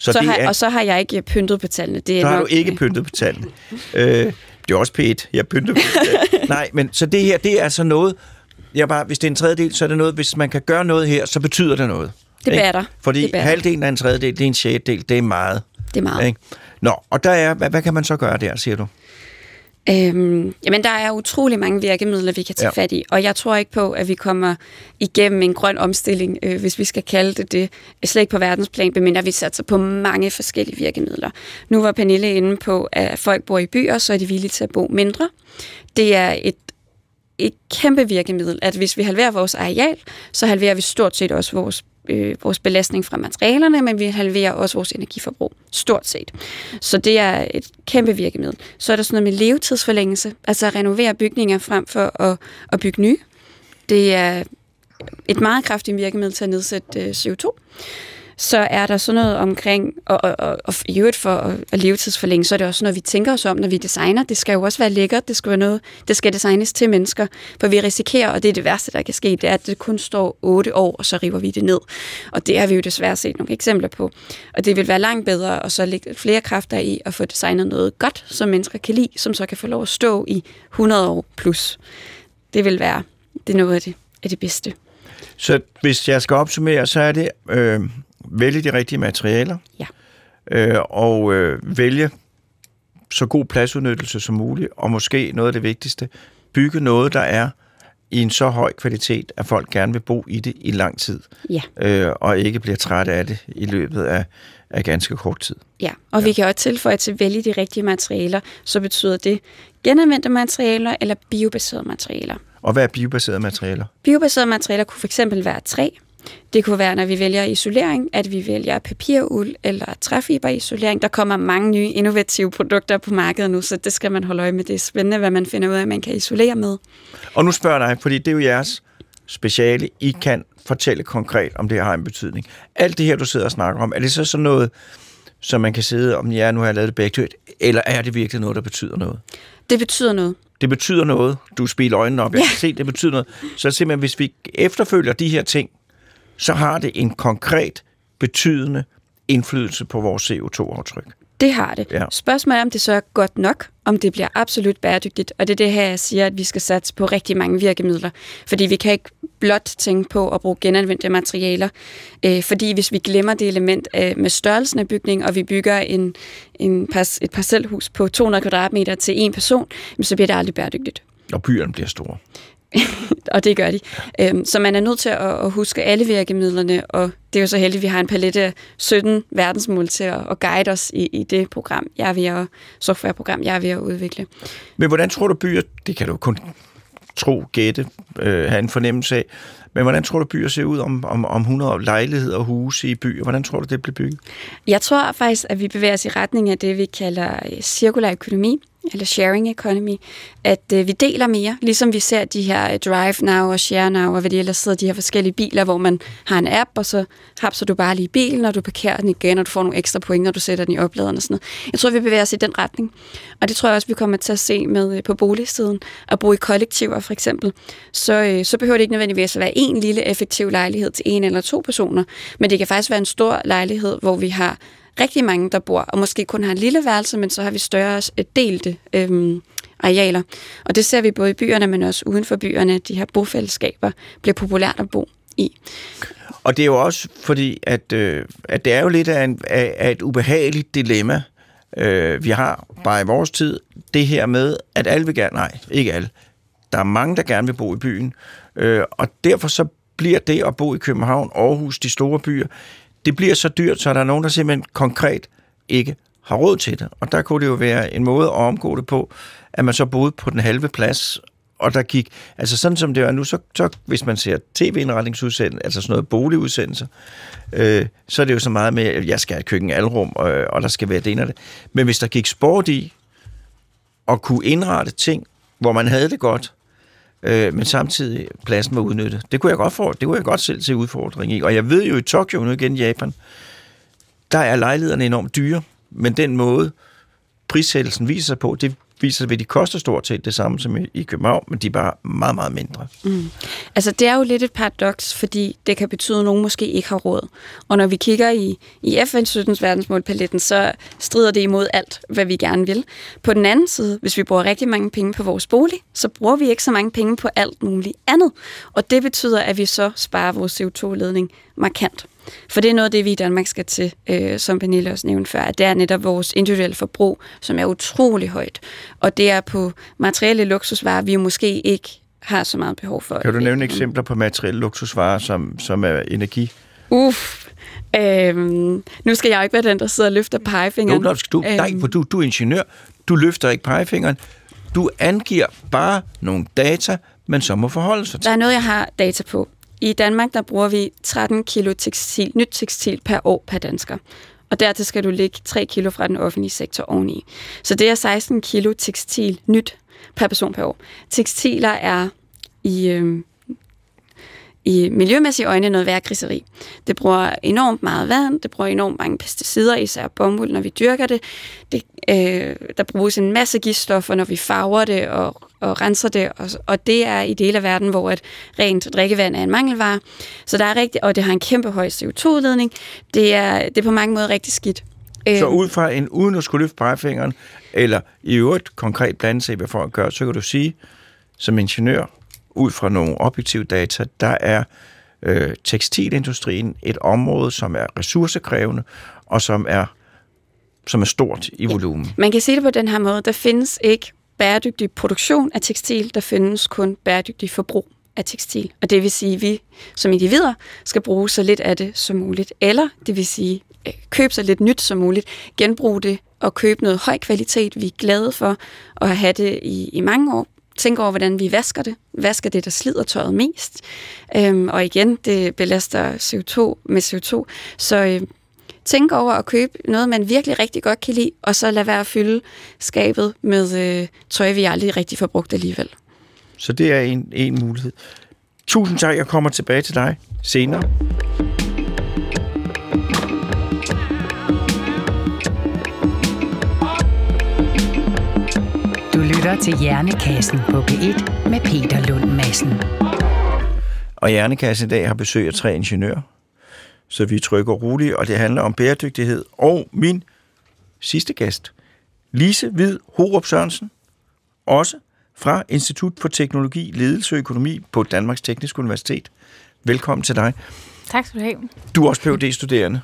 Så, så det har, er, og så har jeg ikke pyntet på tallene. Det er så har nok, du ikke pyntet på tallene. øh, det er også P1. Jeg pynter på. Nej, men så det her, det er altså noget, jeg bare, hvis det er en tredjedel, så er det noget, hvis man kan gøre noget her, så betyder det noget. Det ikke? batter. Fordi Det batter. halvdelen af en tredjedel, det er en sjettedel, det er meget. Det er meget. Ikke? Nå, og der er, hvad, hvad kan man så gøre der, siger du? Øhm, jamen, der er utrolig mange virkemidler, vi kan tage Ja. fat i, og jeg tror ikke på, at vi kommer igennem en grøn omstilling, øh, hvis vi skal kalde det det, slet ikke på verdensplan, medmindre vi satser på mange forskellige virkemidler. Nu var Pernille inde på, at folk bor i byer, så er de villige til at bo mindre. Det er et et kæmpe virkemiddel, at hvis vi halverer vores areal, så halverer vi stort set også vores, øh, vores belastning fra materialerne, men vi halverer også vores energiforbrug. Stort set. Så det er et kæmpe virkemiddel. Så er der sådan noget med levetidsforlængelse, altså at renovere bygninger frem for at, at bygge nye. Det er et meget kraftigt virkemiddel til at nedsætte øh, CO2. Så er der sådan noget omkring, og, og, og, og i øvrigt for at, at levetidsforlænge, så er det også noget, vi tænker os om, når vi designer. Det skal jo også være lækkert, det skal være noget, det skal designes til mennesker, for vi risikerer, og det er det værste, der kan ske, det er, at det kun står 8 år, og så river vi det ned. Og det har vi jo desværre set nogle eksempler på. Og det vil være langt bedre, og så lægge flere kræfter i at få designet noget godt, som mennesker kan lide, som så kan få lov at stå i 100 år plus. Det vil være, det er noget af det, af det bedste. Så hvis jeg skal opsummere, så er det øh, vælge de rigtige materialer, Ja. øh, og øh, vælge så god pladsudnyttelse som muligt, og måske noget af det vigtigste, bygge noget, der er i en så høj kvalitet, at folk gerne vil bo i det i lang tid, Ja. øh, og ikke bliver trætte af det i løbet af, af ganske kort tid. Ja, og ja. vi kan også tilføje til at vælge de rigtige materialer, så betyder det genanvendte materialer eller biobaserede materialer. Og hvad er biobaserede materialer? Biobaserede materialer kunne fx være træ. Det kunne være, når vi vælger isolering, at vi vælger papiruld eller træfiberisolering. Der kommer mange nye innovative produkter på markedet nu, så det skal man holde øje med. Det er spændende, hvad man finder ud af, man kan isolere med. Og nu spørger jeg dig, fordi det er jo jeres speciale. I kan fortælle konkret, om det har en betydning. Alt det her, du sidder og snakker om, er det så sådan noget, som man kan sidde om, ja, nu har jeg lavet det begge eller er det virkelig noget, der betyder noget? Det betyder noget. Det betyder noget. Du spiller øjnene op. Jeg kan se, det betyder noget. Så simpelthen, hvis vi efterfølger de her ting, så har det en konkret, betydende indflydelse på vores CO2-aftryk. Det har det. Ja. Spørgsmålet er, om det så er godt nok, om det bliver absolut bæredygtigt. Og det er det her, jeg siger, at vi skal satse på rigtig mange virkemidler. Fordi vi kan ikke blot tænke på at bruge genanvendte materialer. Øh, fordi hvis vi glemmer det element øh, med størrelsen af bygning, og vi bygger en, en pas, et parcelhus på 200 kvadratmeter til en person, så bliver det aldrig bæredygtigt. Og byerne bliver store. Og det gør de. Øhm, så man er nødt til at, at huske alle virkemidlerne, og det er jo så heldigt, at vi har en palette af 17 verdensmål til at, at guide os i, i det program, jeg er ved at, softwareprogram, jeg er ved at udvikle. Men hvordan tror du byer, det kan du kun tro, gætte, øh, have en fornemmelse af, men hvordan tror du byer ser ud om, om, om 100 lejligheder og huse i byer? Hvordan tror du, det bliver bygget? Jeg tror faktisk, at vi bevæger os i retning af det, vi kalder cirkulær økonomi eller sharing economy, at øh, vi deler mere, ligesom vi ser de her øh, Drive Now og Share Now, og hvad de ellers sidder, de her forskellige biler, hvor man har en app, og så hapser du bare lige bilen, og du parkerer den igen, og du får nogle ekstra point, når du sætter den i opladeren og sådan noget. Jeg tror, vi bevæger os i den retning. Og det tror jeg også, vi kommer til at se med øh, på boligsiden. At bo i kollektiver for eksempel, så, øh, så behøver det ikke nødvendigvis at være en lille effektiv lejlighed til en eller to personer, men det kan faktisk være en stor lejlighed, hvor vi har rigtig mange, der bor, og måske kun har en lille værelse, men så har vi større øh, delte øhm, arealer. Og det ser vi både i byerne, men også uden for byerne, de her bofællesskaber bliver populært at bo i. Og det er jo også fordi, at, øh, at det er jo lidt af, en, af, af et ubehageligt dilemma, øh, vi har bare i vores tid, det her med, at alle vil gerne, nej, ikke alle, der er mange, der gerne vil bo i byen, øh, og derfor så bliver det at bo i København, Aarhus, de store byer, det bliver så dyrt, så der er nogen, der simpelthen konkret ikke har råd til det. Og der kunne det jo være en måde at omgå det på, at man så boede på den halve plads, og der gik, altså sådan som det er nu, så, så hvis man ser tv-indretningsudsendelser, altså sådan noget boligudsendelser, øh, så er det jo så meget med, at jeg skal have køkken alrum, og, og der skal være det ene og det. Men hvis der gik sport i, og kunne indrette ting, hvor man havde det godt, øh, men samtidig pladsen var udnyttet. Det kunne jeg godt for, det kunne jeg godt selv se udfordring i. Og jeg ved jo i Tokyo, nu igen Japan, der er lejlighederne enormt dyre, men den måde prissættelsen viser sig på, det viser sig, at de koster stort set det samme som i København, men de er bare meget, meget mindre. Mm. Altså, det er jo lidt et paradoks, fordi det kan betyde, at nogen måske ikke har råd. Og når vi kigger i, i FN's 17. verdensmålpaletten, så strider det imod alt, hvad vi gerne vil. På den anden side, hvis vi bruger rigtig mange penge på vores bolig, så bruger vi ikke så mange penge på alt muligt andet. Og det betyder, at vi så sparer vores CO2-ledning markant. For det er noget af det, vi i Danmark skal til, øh, som Pernille også nævnte før, at det er netop vores individuelle forbrug, som er utrolig højt. Og det er på materielle luksusvarer, vi måske ikke har så meget behov for. Kan du nævne eksempler på materielle luksusvarer, som, som er energi? Uff, Øhm, nu skal jeg jo ikke være den, der sidder og løfter pegefingeren. Jo, du, øhm. nej, du, du er ingeniør. Du løfter ikke pegefingeren. Du angiver bare nogle data, men så må forholde sig til. Der er noget, jeg har data på. I Danmark, der bruger vi 13 kilo tekstil, nyt tekstil per år per dansker. Og dertil skal du lægge 3 kilo fra den offentlige sektor oveni. Så det er 16 kilo tekstil nyt per person per år. Tekstiler er i, øh, i miljømæssige øjne noget værre griseri. Det bruger enormt meget vand, det bruger enormt mange pesticider, især bomuld, når vi dyrker det. det øh, der bruges en masse giftstoffer, når vi farver det og, og renser det, og, og det er i dele af verden, hvor et rent drikkevand er en mangelvare. Så der er rigtig, og det har en kæmpe høj CO2-udledning. Det er, det er på mange måder rigtig skidt. Så øh. ud fra en, uden at skulle løfte pegefingeren, eller i øvrigt konkret blande sig, hvad folk gør, så kan du sige, som ingeniør, ud fra nogle objektive data, der er øh, tekstilindustrien et område, som er ressourcekrævende, og som er, som er stort i volumen. Ja. Man kan se det på den her måde. Der findes ikke bæredygtig produktion af tekstil, der findes kun bæredygtig forbrug af tekstil. Og det vil sige, at vi som individer skal bruge så lidt af det som muligt. Eller det vil sige, øh, købe så lidt nyt som muligt, genbruge det og købe noget høj kvalitet, vi er glade for at have det i, i mange år, tænke over, hvordan vi vasker det. Vasker det, der slider tøjet mest. Øhm, og igen, det belaster CO2 med CO2. Så øh, tænk over at købe noget, man virkelig rigtig godt kan lide, og så lade være at fylde skabet med øh, tøj, vi aldrig rigtig får brugt alligevel. Så det er en, en mulighed. Tusind tak, jeg kommer tilbage til dig senere. Lytter til Hjernekassen på P1 med Peter Lund Madsen. Og Hjernekassen i dag har besøg af tre ingeniører, så vi trykker roligt, og det handler om bæredygtighed. Og min sidste gæst, Lise Hvid Horup Sørensen, også fra Institut for Teknologi, Ledelse og Økonomi på Danmarks Tekniske Universitet. Velkommen til dig. Tak skal du have. Du er også phd studerende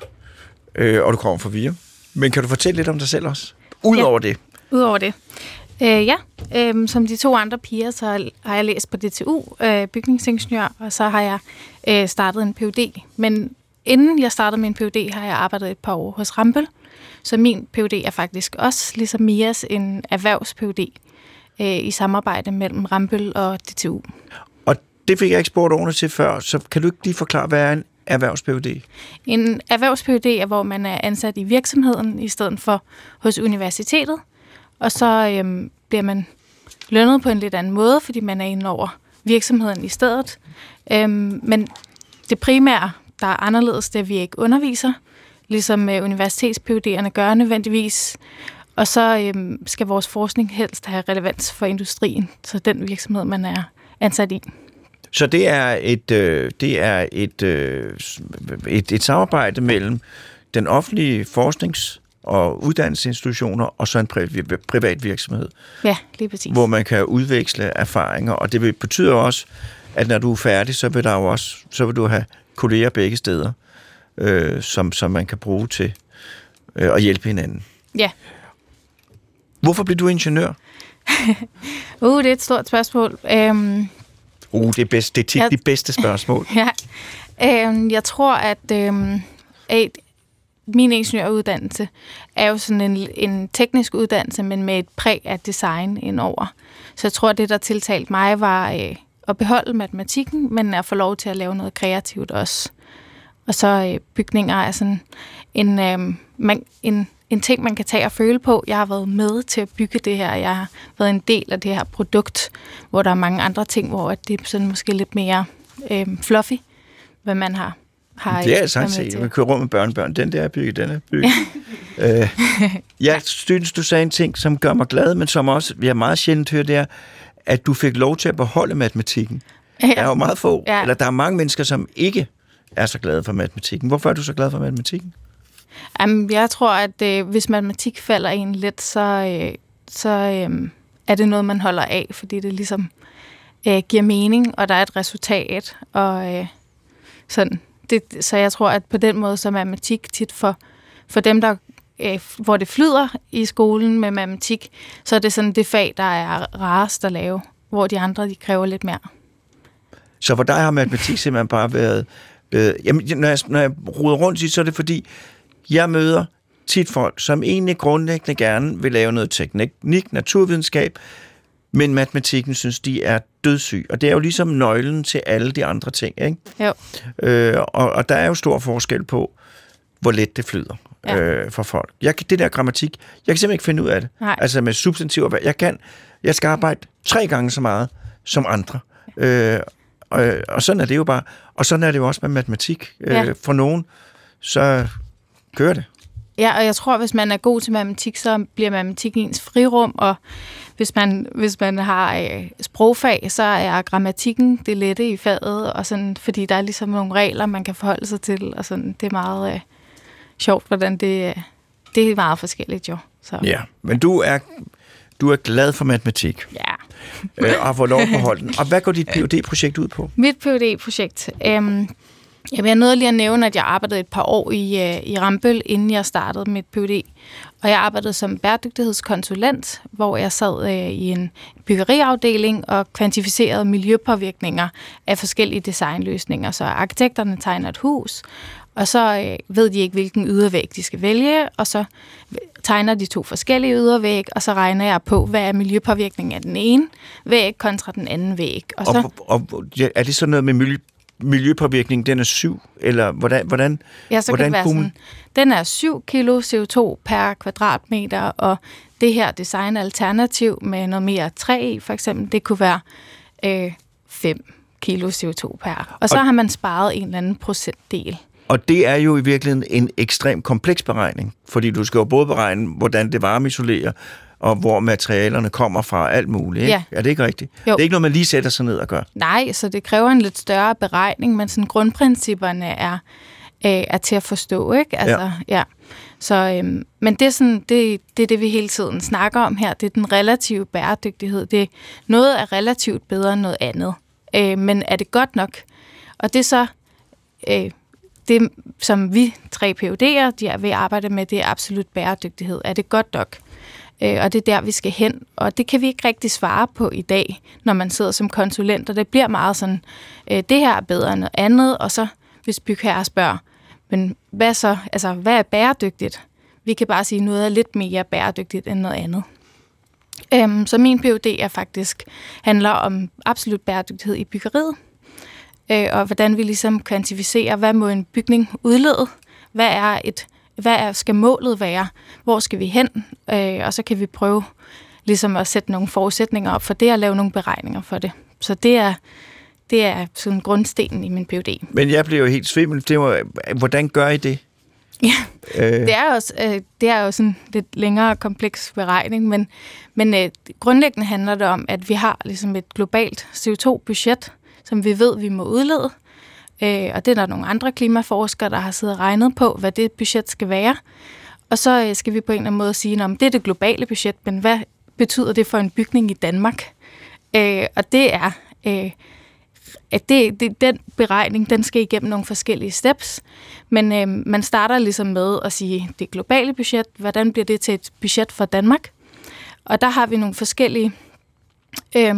øh, og du kommer fra VIA. Men kan du fortælle lidt om dig selv også? Udover ja. det. Udover det. Øh, ja, øh, som de to andre piger, så har jeg læst på DTU, øh, bygningsingeniør, og så har jeg øh, startet en PhD. Men inden jeg startede min PhD, har jeg arbejdet et par år hos Rampel. Så min PhD er faktisk også, ligesom Mias, en erhvervs-PhD øh, i samarbejde mellem Rampel og DTU. Og det fik jeg ikke spurgt ordentligt til før, så kan du ikke lige forklare, hvad er en erhvervs -PhD? En erhvervs er, hvor man er ansat i virksomheden i stedet for hos universitetet. Og så øhm, bliver man lønnet på en lidt anden måde, fordi man er inde over virksomheden i stedet. Øhm, men det primære, der er anderledes, det er, at vi ikke underviser, ligesom øh, universitets gør nødvendigvis. Og så øhm, skal vores forskning helst have relevans for industrien, så den virksomhed, man er ansat i. Så det er et, øh, det er et, øh, et, et samarbejde mellem den offentlige forsknings- og uddannelsesinstitutioner og så en privat virksomhed. Ja, lige præcis. Hvor man kan udveksle erfaringer, og det betyder også, at når du er færdig, så vil, der jo også, så vil du have kolleger begge steder, øh, som, som man kan bruge til øh, at hjælpe hinanden. Ja. Hvorfor blev du ingeniør? uh, det er et stort spørgsmål. Um, uh, det er, bedst, det er tit ja. de bedste spørgsmål. ja. Um, jeg tror, at, um, at min ingeniøruddannelse er jo sådan en, en teknisk uddannelse, men med et præg af design indover. Så jeg tror, det, der tiltalte mig, var øh, at beholde matematikken, men at få lov til at lave noget kreativt også. Og så øh, bygninger er sådan en, øh, man, en, en ting, man kan tage og føle på. Jeg har været med til at bygge det her. Jeg har været en del af det her produkt, hvor der er mange andre ting, hvor det er sådan måske lidt mere øh, fluffy, hvad man har har det er altså set. Man kører rundt med børnebørn. Den der er bygget, den er bygget. øh, jeg synes, du sagde en ting, som gør mig glad, men som også, vi har meget sjældent hørt, det er, at du fik lov til at beholde matematikken. Ja. Der er jo meget få, ja. eller der er mange mennesker, som ikke er så glade for matematikken. Hvorfor er du så glad for matematikken? Jamen, jeg tror, at øh, hvis matematik falder en lidt, så, øh, så øh, er det noget, man holder af, fordi det ligesom øh, giver mening, og der er et resultat, og øh, sådan det, så jeg tror, at på den måde, så er matematik tit for, for dem, der øh, hvor det flyder i skolen med matematik, så er det sådan det fag, der er rarest at lave, hvor de andre, de kræver lidt mere. Så for dig har matematik simpelthen bare været... Øh, jamen, når jeg, når jeg ruder rundt i så er det fordi, jeg møder tit folk, som egentlig grundlæggende gerne vil lave noget teknik, naturvidenskab, men matematikken synes, de er dødssyg. Og det er jo ligesom nøglen til alle de andre ting. Ikke? Jo. Øh, og, og der er jo stor forskel på, hvor let det flyder ja. øh, for folk. Jeg, det der grammatik, jeg kan simpelthen ikke finde ud af det. Nej. Altså med substantiver. Jeg kan, jeg skal arbejde tre gange så meget som andre. Øh, og, og sådan er det jo bare. Og sådan er det jo også med matematik. Øh, ja. For nogen, så kører det. Ja, og jeg tror, hvis man er god til matematik, så bliver matematik ens frirum, og hvis man, hvis man har øh, sprogfag, så er grammatikken det lette i faget, og sådan, fordi der er ligesom nogle regler, man kan forholde sig til, og sådan, det er meget øh, sjovt, hvordan det, øh, det er meget forskelligt jo. Så. Ja, men du er, du er glad for matematik. Ja. øh, og har fået lov at beholde den. Og hvad går dit phd projekt ud på? Mit phd projekt Øh, Jamen, jeg nåede lige at nævne, at jeg arbejdede et par år i, øh, i Rambøl, inden jeg startede mit PhD. Og jeg arbejdede som bæredygtighedskonsulent, hvor jeg sad øh, i en byggeriafdeling og kvantificerede miljøpåvirkninger af forskellige designløsninger. Så arkitekterne tegner et hus, og så øh, ved de ikke, hvilken ydervæg de skal vælge, og så tegner de to forskellige ydervæg, og så regner jeg på, hvad er miljøpåvirkningen af den ene væg kontra den anden væg. Og, så, og, og er det så noget med miljø miljøpåvirkningen, den er 7, eller hvordan, hvordan, ja, så hvordan kan det være sådan, den er 7 kilo CO2 per kvadratmeter, og det her designalternativ med noget mere træ for eksempel, det kunne være øh, 5 kilo CO2 per. Og så og, har man sparet en eller anden procentdel. Og det er jo i virkeligheden en ekstrem kompleks beregning, fordi du skal jo både beregne, hvordan det varmeisolerer, og hvor materialerne kommer fra, alt muligt. Ikke? Ja. Er det ikke rigtigt? Jo. Det er ikke noget, man lige sætter sig ned og gør. Nej, så det kræver en lidt større beregning, men sådan grundprincipperne er, øh, er til at forstå. Ikke? Altså, ja. ja. Så, øhm, men det er, sådan, det, det er det, vi hele tiden snakker om her. Det er den relative bæredygtighed. Det, noget er relativt bedre end noget andet. Øh, men er det godt nok? Og det er så... Øh, det, som vi tre PUD'er de er ved at arbejde med, det er absolut bæredygtighed. Er det godt nok? Øh, og det er der, vi skal hen. Og det kan vi ikke rigtig svare på i dag, når man sidder som konsulent, og det bliver meget sådan, øh, det her er bedre end noget andet, og så hvis bygherrer spørger, men hvad så, altså hvad er bæredygtigt? Vi kan bare sige, noget er lidt mere bæredygtigt end noget andet. Øhm, så min PhD er faktisk handler om absolut bæredygtighed i byggeriet, øh, og hvordan vi ligesom kvantificerer, hvad må en bygning udlede? Hvad er et hvad er, skal målet være? Hvor skal vi hen? Øh, og så kan vi prøve ligesom at sætte nogle forudsætninger op for det og lave nogle beregninger for det. Så det er, det er sådan grundstenen i min PhD. Men jeg blev jo helt svimmel. Det var, hvordan gør I det? Ja, Øh, det er, også, øh, det er jo sådan lidt længere kompleks beregning, men, men øh, grundlæggende handler det om, at vi har ligesom et globalt CO2-budget, som vi ved, vi må udlede. Øh, Øh, og det er der nogle andre klimaforskere, der har siddet og regnet på, hvad det budget skal være. Og så øh, skal vi på en eller anden måde sige, at det er det globale budget, men hvad betyder det for en bygning i Danmark? Øh, og det er... Øh, at det, det, den beregning, den skal igennem nogle forskellige steps, men øh, man starter ligesom med at sige, det globale budget, hvordan bliver det til et budget for Danmark? Og der har vi nogle forskellige øh,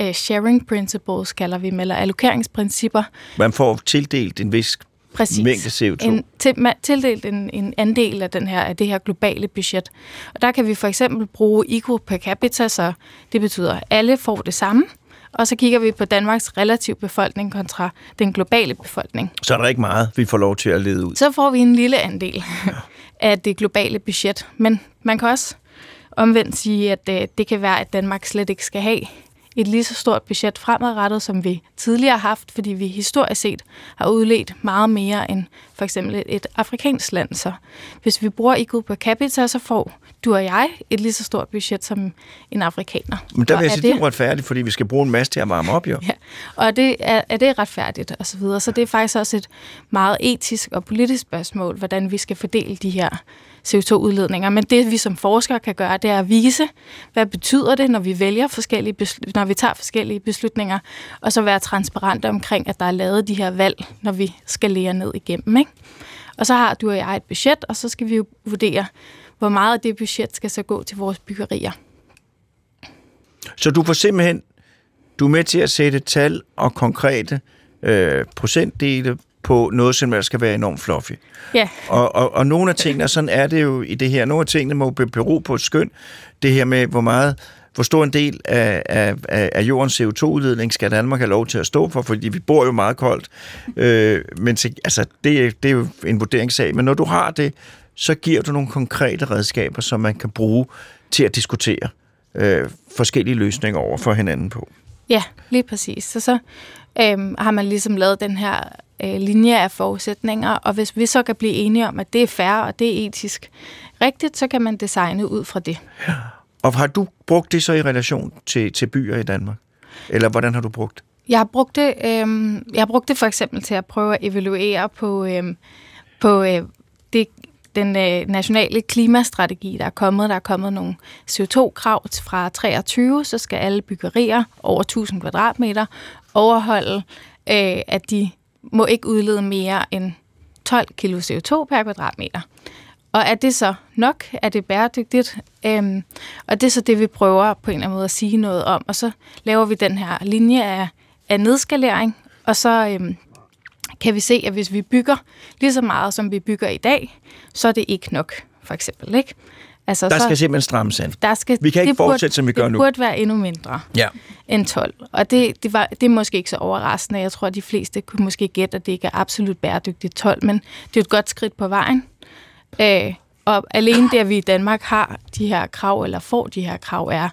øh, sharing principles, kalder vi dem, eller allokeringsprincipper. man får tildelt en vis Præcis. mængde CO2. En, til, ma- tildelt en, en andel af, den her, af det her globale budget. Og der kan vi for eksempel bruge IQ per capita, så det betyder, at alle får det samme. Og så kigger vi på Danmarks relativ befolkning kontra den globale befolkning. Så er der ikke meget, vi får lov til at lede ud. Så får vi en lille andel af det globale budget. Men man kan også omvendt sige, at øh, det kan være, at Danmark slet ikke skal have et lige så stort budget fremadrettet, som vi tidligere har haft, fordi vi historisk set har udledt meget mere end for eksempel et afrikansk land. Så hvis vi bruger IQ per capita, så får du og jeg et lige så stort budget som en afrikaner. Men der vil jeg sige, det er uretfærdigt, fordi vi skal bruge en masse til at varme op, jo. Ja, og det er, er det retfærdigt og så videre. Så det er faktisk også et meget etisk og politisk spørgsmål, hvordan vi skal fordele de her CO2-udledninger. Men det vi som forskere kan gøre, det er at vise, hvad betyder det, når vi vælger forskellige besl- når vi tager forskellige beslutninger, og så være transparente omkring, at der er lavet de her valg, når vi skal lære ned igennem. Ikke? Og så har du og jeg et budget, og så skal vi jo vurdere, hvor meget af det budget skal så gå til vores byggerier. Så du får simpelthen, du er med til at sætte tal og konkrete øh, procentdele på noget, som skal være enormt fluffy. Ja, Og, og, og nogle af tingene, sådan er det jo i det her, nogle af tingene må be- bero på et skøn. Det her med, hvor meget hvor stor en del af, af, af af jordens CO2-udledning skal Danmark have lov til at stå for, fordi vi bor jo meget koldt. Øh, men til, altså, det, er- det er jo en vurderingssag. Men når du har det, så giver du nogle konkrete redskaber, som man kan bruge til at diskutere øh, forskellige løsninger over for hinanden på. Ja, lige præcis. Så så øhm, har man ligesom lavet den her øh, linje af forudsætninger, og hvis vi så kan blive enige om, at det er fair og det er etisk rigtigt, så kan man designe ud fra det. Og har du brugt det så i relation til, til byer i Danmark? Eller hvordan har du brugt det? Jeg har brugt det, øhm, jeg har brugt det for eksempel til at prøve at evaluere på, øhm, på øh, det, den øh, nationale klimastrategi, der er kommet. Der er kommet nogle CO2-krav fra 23, så skal alle byggerier over 1000 kvadratmeter overholde, øh, at de må ikke udlede mere end 12 kilo CO2 per kvadratmeter. Og er det så nok? Er det bæredygtigt? Øhm, og det er så det, vi prøver på en eller anden måde at sige noget om. Og så laver vi den her linje af, af nedskalering, og så øhm, kan vi se, at hvis vi bygger lige så meget, som vi bygger i dag, så er det ikke nok, for eksempel. Ikke? Altså, Der så, skal simpelthen strammes an. der skal, Vi kan ikke det burde, fortsætte, som vi gør det nu. burde være endnu mindre Ja. end 12. Og det, det, var, det er måske ikke så overraskende. Jeg tror, at de fleste kunne måske gætte, at det ikke er absolut bæredygtigt 12, men det er et godt skridt på vejen. Øh, og alene det, at vi i Danmark har de her krav, eller får de her krav, er,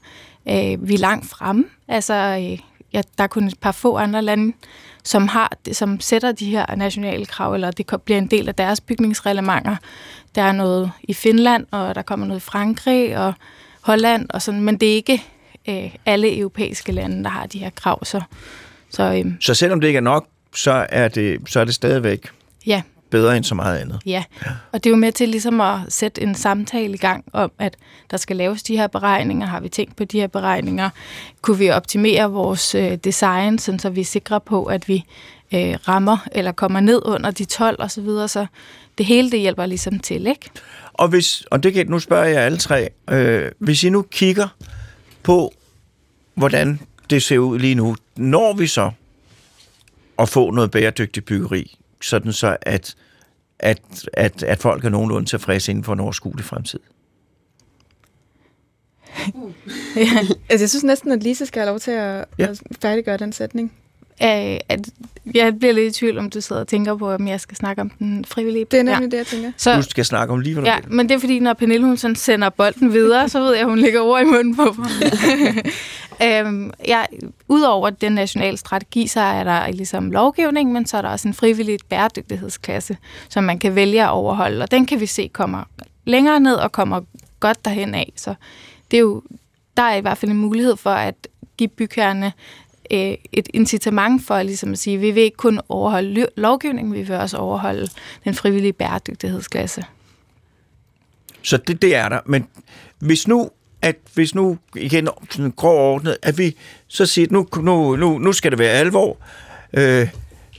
øh, vi er langt fremme. Altså, øh, ja, der er kun et par få andre lande, som, har, som sætter de her nationale krav, eller det bliver en del af deres bygningsreglementer. Der er noget i Finland, og der kommer noget i Frankrig og Holland, og sådan, men det er ikke øh, alle europæiske lande, der har de her krav. Så, så øh, Så selvom det ikke er nok, så er det, så er det stadigvæk ja, bedre end så meget andet. Ja, og det er jo med til ligesom at sætte en samtale i gang om, at der skal laves de her beregninger. Har vi tænkt på de her beregninger? Kunne vi optimere vores øh, design, sådan så vi er sikre på, at vi øh, rammer eller kommer ned under de 12 osv. Så, videre. så det hele det hjælper ligesom til, ikke? Og, hvis, og det kan, nu spørger jeg alle tre, øh, hvis I nu kigger på, hvordan det ser ud lige nu, når vi så at få noget bæredygtigt byggeri, sådan så at, at, at, at folk er nogenlunde tilfredse inden for en overskuelig fremtid? Altså, jeg synes næsten, at Lise skal have lov til at, Ja. ja. at færdiggøre den sætning. Øh, at jeg bliver lidt i tvivl, om du sidder og tænker på, om jeg skal snakke om den frivillige. Det er nemlig ja. det, jeg tænker. Så, Du skal snakke om lige, hvad du ja, vil. men det er fordi, når Pernille hun sådan sender bolden videre, så ved jeg, at hun lægger ord i munden på mig. øhm, ja, Udover den nationale strategi, så er der ligesom lovgivning, men så er der også en frivillig bæredygtighedsklasse, som man kan vælge at overholde, og den kan vi se kommer længere ned og kommer godt derhen af. Så det er jo, der er i hvert fald en mulighed for at give bygherrerne øh, et incitament for ligesom at sige, at vi vil ikke kun overholde lovgivningen, vi vil også overholde den frivillige bæredygtighedsklasse. Så det, det er der. Men hvis nu, at hvis nu igen sådan grov ordnet, at vi så siger, at nu, nu, nu, nu skal det være alvor. Øh,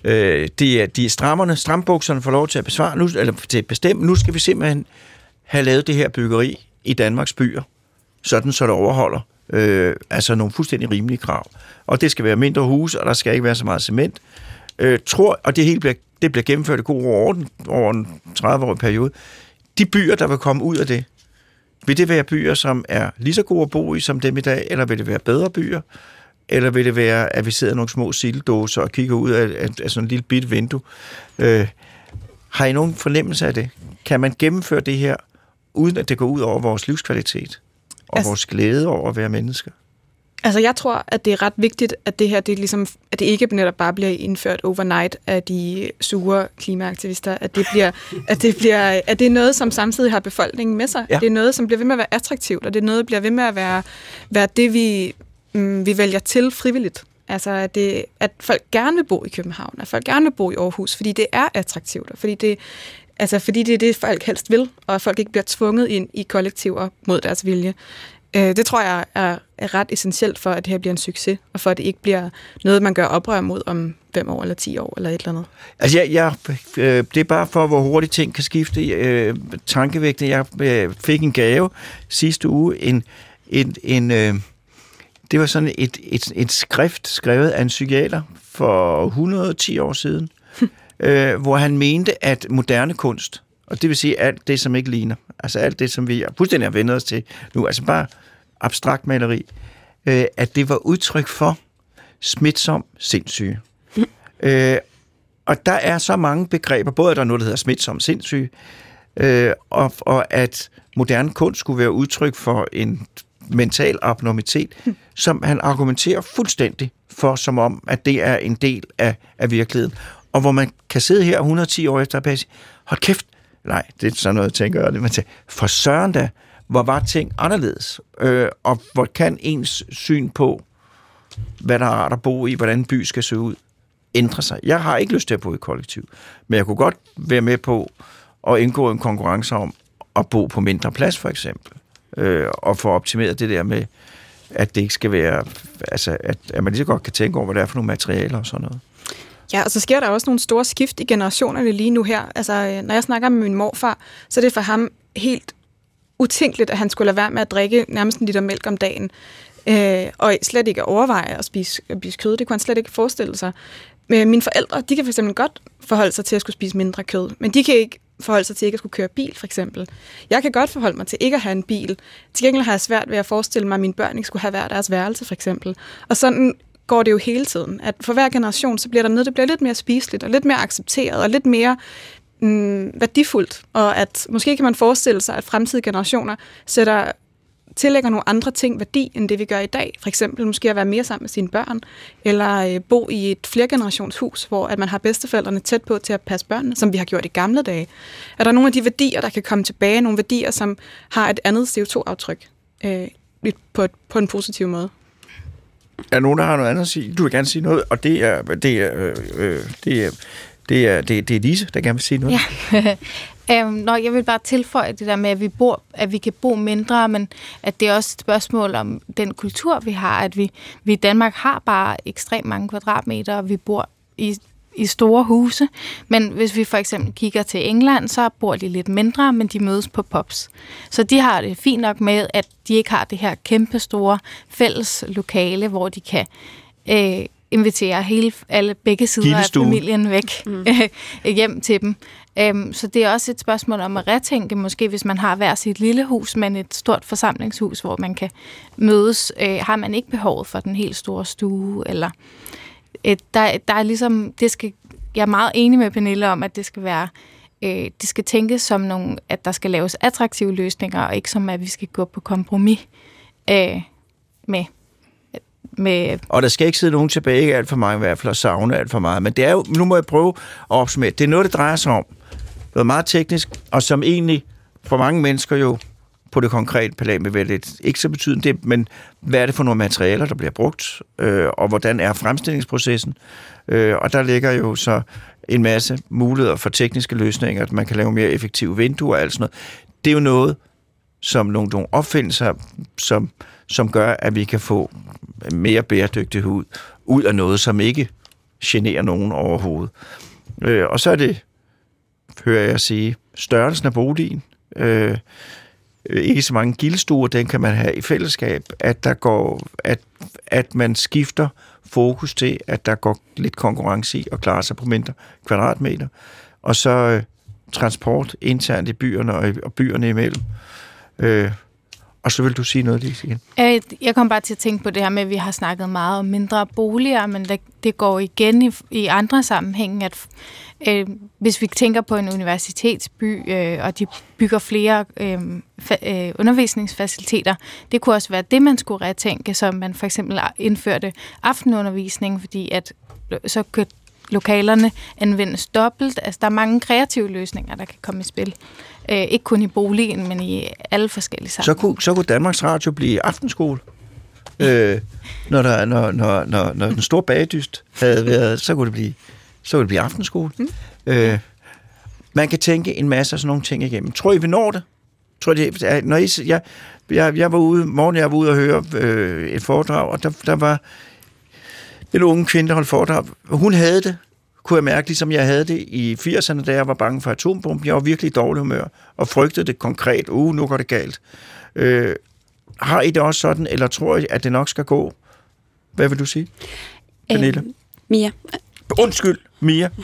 øh, de, er, de er strammerne, strambukserne får lov til at besvare, nu, eller til at bestemme. Nu skal vi simpelthen have lavet det her byggeri i Danmarks byer, sådan så det overholder øh, altså nogle fuldstændig rimelige krav. Og det skal være mindre huse, og der skal ikke være så meget cement. Øh, tror, og det hele bliver, det bliver gennemført i god orden over en 30-årig periode. De byer, der vil komme ud af det, vil det være byer, som er lige så gode at bo i som dem i dag, eller vil det være bedre byer? Eller vil det være, at vi sidder i nogle små sildåser og kigger ud af, af, af sådan en lille bit vindue? Øh, har I nogen fornemmelse af det? Kan man gennemføre det her, uden at det går ud over vores livskvalitet? Og Altså- vores glæde over at være mennesker? Altså, jeg tror, at det er ret vigtigt, at det her, det er ligesom, at det ikke netop bare bliver indført overnight af de sure klimaaktivister, at det bliver, at det bliver, at det er noget, som samtidig har befolkningen med sig. Ja. Det er noget, som bliver ved med at være attraktivt, og det er noget, der bliver ved med at være, være det, vi, mm, vi vælger til frivilligt. Altså, at, det, at folk gerne vil bo i København, at folk gerne vil bo i Aarhus, fordi det er attraktivt, og fordi det, altså, fordi det er det, folk helst vil, og at folk ikke bliver tvunget ind i kollektiver mod deres vilje. Øh, Det tror jeg er, er ret essentielt for, at det her bliver en succes, og for at det ikke bliver noget, man gør oprør mod om fem år eller ti år eller et eller andet. Altså, jeg, jeg, øh, det er bare for, hvor hurtigt ting kan skifte. Øh, tankevægte. Jeg øh, fik en gave sidste uge. En, en, en, øh, det var sådan et, et, et skrift skrevet af en psykiater for 110 år siden, øh, hvor han mente, at moderne kunst, og det vil sige alt det, som ikke ligner, altså alt det, som vi fuldstændig har vendt os til nu, altså bare abstrakt maleri, øh, at det var udtryk for smitsom sindssyge. Øh, og der er så mange begreber, både at der er noget, der hedder smitsom sindssyge, øh, og, og at moderne kunst skulle være udtryk for en mental abnormitet, som han argumenterer fuldstændig for, som om, at det er en del af, af virkeligheden. Og hvor man kan sidde her 110 år efter og sige, hold kæft, nej, det er sådan noget, jeg tænker, det man tænker, for søren da, hvor var ting anderledes, øh, og hvor kan ens syn på, hvad der er rart at bo i, hvordan en by skal se ud, ændre sig. Jeg har ikke lyst til at bo i kollektiv, men jeg kunne godt være med på at indgå en konkurrence om at bo på mindre plads, for eksempel. Øh, og få optimeret det der med, at det ikke skal være, altså, at, at man lige så godt kan tænke over, hvad det er for nogle materialer og sådan noget. Ja, og så sker der også nogle store skift i generationerne lige nu her. Altså, øh, når jeg snakker med min morfar, så er det for ham helt utænkeligt, at han skulle lade være med at drikke nærmest en liter mælk om dagen. Øh, og slet ikke overveje at spise, at spise kød. Det kunne han slet ikke forestille sig. Men mine forældre, de kan fx godt forholde sig til at skulle spise mindre kød, men de kan ikke forholde sig til ikke at skulle køre bil, for eksempel. Jeg kan godt forholde mig til ikke at have en bil. Til gengæld har jeg svært ved at forestille mig, at mine børn ikke skulle have hver deres værelse, for eksempel. Og sådan går det jo hele tiden. At for hver generation, så bliver der noget, der bliver lidt mere spiseligt, og lidt mere accepteret, og lidt mere mm, værdifuldt. Og at måske kan man forestille sig, at fremtidige generationer sætter tillægger nogle andre ting værdi, end det vi gør i dag. For eksempel måske at være mere sammen med sine børn, eller øh, bo i et flergenerationshus, hvor at man har bedsteforældrene tæt på til at passe børnene, som vi har gjort i gamle dage. Er der nogle af de værdier, der kan komme tilbage, nogle værdier, som har et andet CO2-aftryk øh, lidt på, på en positiv måde? Er nogen, der har noget andet at sige? Du vil gerne sige noget, og det er, det er, øh, øh det er, det er, det er, det er Lise, der gerne vil sige noget. Ja. Øhm, når jeg vil bare tilføje det der med, at vi, bor, at vi kan bo mindre, men at det er også et spørgsmål om den kultur, vi har, at vi, vi i Danmark har bare ekstremt mange kvadratmeter, og vi bor i, i store huse. Men hvis vi for eksempel kigger til England, så bor de lidt mindre, men de mødes på pubs. Så de har det fint nok med, at de ikke har det her kæmpe store fælles lokale, hvor de kan øh, invitere hele, alle begge sider af familien væk mm. hjem til dem. Øhm, så det er også et spørgsmål om at retænke, måske hvis man har hver sit lille hus, men et stort forsamlingshus, hvor man kan mødes, øh, har man ikke behovet for den helt store stue, eller øh, der, der er ligesom, det skal, jeg er meget enig med Pernille om, at det skal være, øh, det skal tænkes som nogle, at der skal laves attraktive løsninger, og ikke som, at vi skal gå på kompromis øh, med, med Og der skal ikke sidde nogen tilbage, ikke alt for mange i hvert fald, og savne alt for meget. Men det er jo, nu må jeg prøve at opsummere. Det er noget, det drejer sig om. Noget meget teknisk, og som egentlig for mange mennesker jo på det konkrete plan vil være lidt ikke så betydende det, men hvad er det for nogle materialer, der bliver brugt, øh, og hvordan er fremstillingsprocessen? Øh, og der ligger jo så en masse muligheder for tekniske løsninger, at man kan lave mere effektive vinduer og alt sådan noget. Det er jo noget, som nogle, nogle opfindelser, som, som gør, at vi kan få mere bæredygtig ud, ud af noget, som ikke generer nogen overhovedet. Øh, og så er det, hører jeg sige, størrelsen af boligen. Øh, Øh, ikke så mange gildstuer, den kan man have i fællesskab, at der går, at, at man skifter fokus til, at der går lidt konkurrence i at klare sig på mindre kvadratmeter. Og så øh, transport internt i byerne og, og byerne imellem. Øh, og så vil du sige noget, Lise, igen? Jeg kom bare til at tænke på det her med, at vi har snakket meget om mindre boliger, men det, det går igen i, i andre sammenhænge, at øh, hvis vi tænker på en universitetsby, øh, og de bygger flere øh, fa- øh, undervisningsfaciliteter, det kunne også være det, man skulle retænke, så man for eksempel indførte aftenundervisning, fordi at så kan lokalerne anvendes dobbelt. Altså, der er mange kreative løsninger, der kan komme i spil. Øh, ikke kun i boligen, men i alle forskellige Så sammenhænge. kunne, så kunne Danmarks Radio blive aftenskole. Øh, når, der, når, når, når, når den store bagdyst havde været, så kunne det blive, så kunne det blive aftenskole. Mm. Øh, man kan tænke en masse af sådan nogle ting igennem. Tror I, vi når det? Tror I, det er, når I, jeg, jeg, jeg var ude, morgen jeg var ude og høre øh, et foredrag, og der, der var en unge kvinde, der holdt foredrag. Hun havde det, kunne jeg mærke, ligesom jeg havde det i 80'erne, da jeg var bange for atombomben. Jeg var virkelig i dårlig humør, og frygtede det konkret. Uh, nu går det galt. Øh, har I det også sådan, eller tror I, at det nok skal gå? Hvad vil du sige, Pernille? Øhm, Mia, Undskyld, Mia.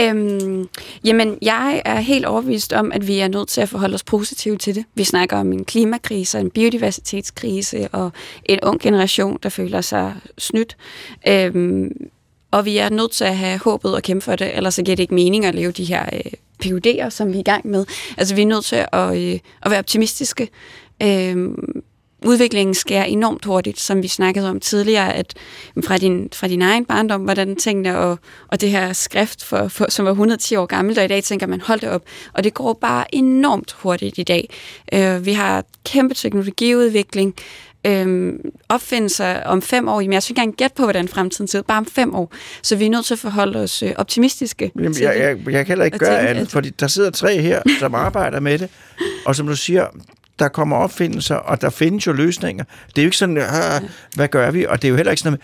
Øhm, jamen, jeg er helt overbevist om, at vi er nødt til at forholde os positivt til det. Vi snakker om en klimakrise, en biodiversitetskrise og en ung generation, der føler sig snydt. Øhm, og vi er nødt til at have håbet og kæmpe for det, ellers så giver det ikke mening at leve de her øh, PUD'er, som vi er i gang med. Altså, vi er nødt til at, øh, at være optimistiske. Øhm, udviklingen sker enormt hurtigt, som vi snakkede om tidligere, at fra din, fra din egen barndom, hvordan tingene og, og det her skrift, for, for, som var 110 år gammelt, og i dag tænker man, hold det op. Og det går bare enormt hurtigt i dag. Øh, vi har kæmpe teknologiudvikling, øh, opfindelser om fem år. Jamen, jeg skal ikke engang gætte på, hvordan fremtiden ser bare om fem år. Så vi er nødt til at forholde os øh, optimistiske Jamen, jeg, jeg, jeg kan heller ikke gøre tænke, andet, at- fordi der sidder tre her, som arbejder med det, og som du siger, der kommer opfindelser, og der findes jo løsninger. Det er jo ikke sådan, hvad gør vi? Og det er jo heller ikke sådan,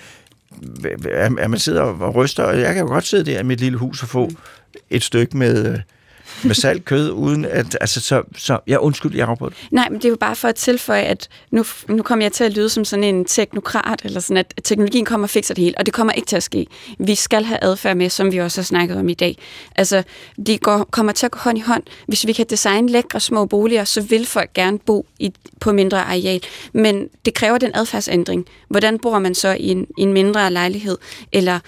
at man sidder og ryster, og jeg kan jo godt sidde der i mit lille hus og få et stykke med, øh, med salt kød, uden at, altså, så, så jeg undskyld, jeg afbrød. Nej, men det er jo bare for at tilføje, at nu, nu kommer jeg til at lyde som sådan en teknokrat, eller sådan, at teknologien kommer og fikser det hele, og det kommer ikke til at ske. Vi skal have adfærd med, som vi også har snakket om i dag. Altså, det går, kommer til at gå hånd i hånd. Hvis vi kan designe lækre små boliger, så vil folk gerne bo i, på mindre areal. Men det kræver den adfærdsændring. Hvordan bor man så i en, i en mindre lejlighed? Eller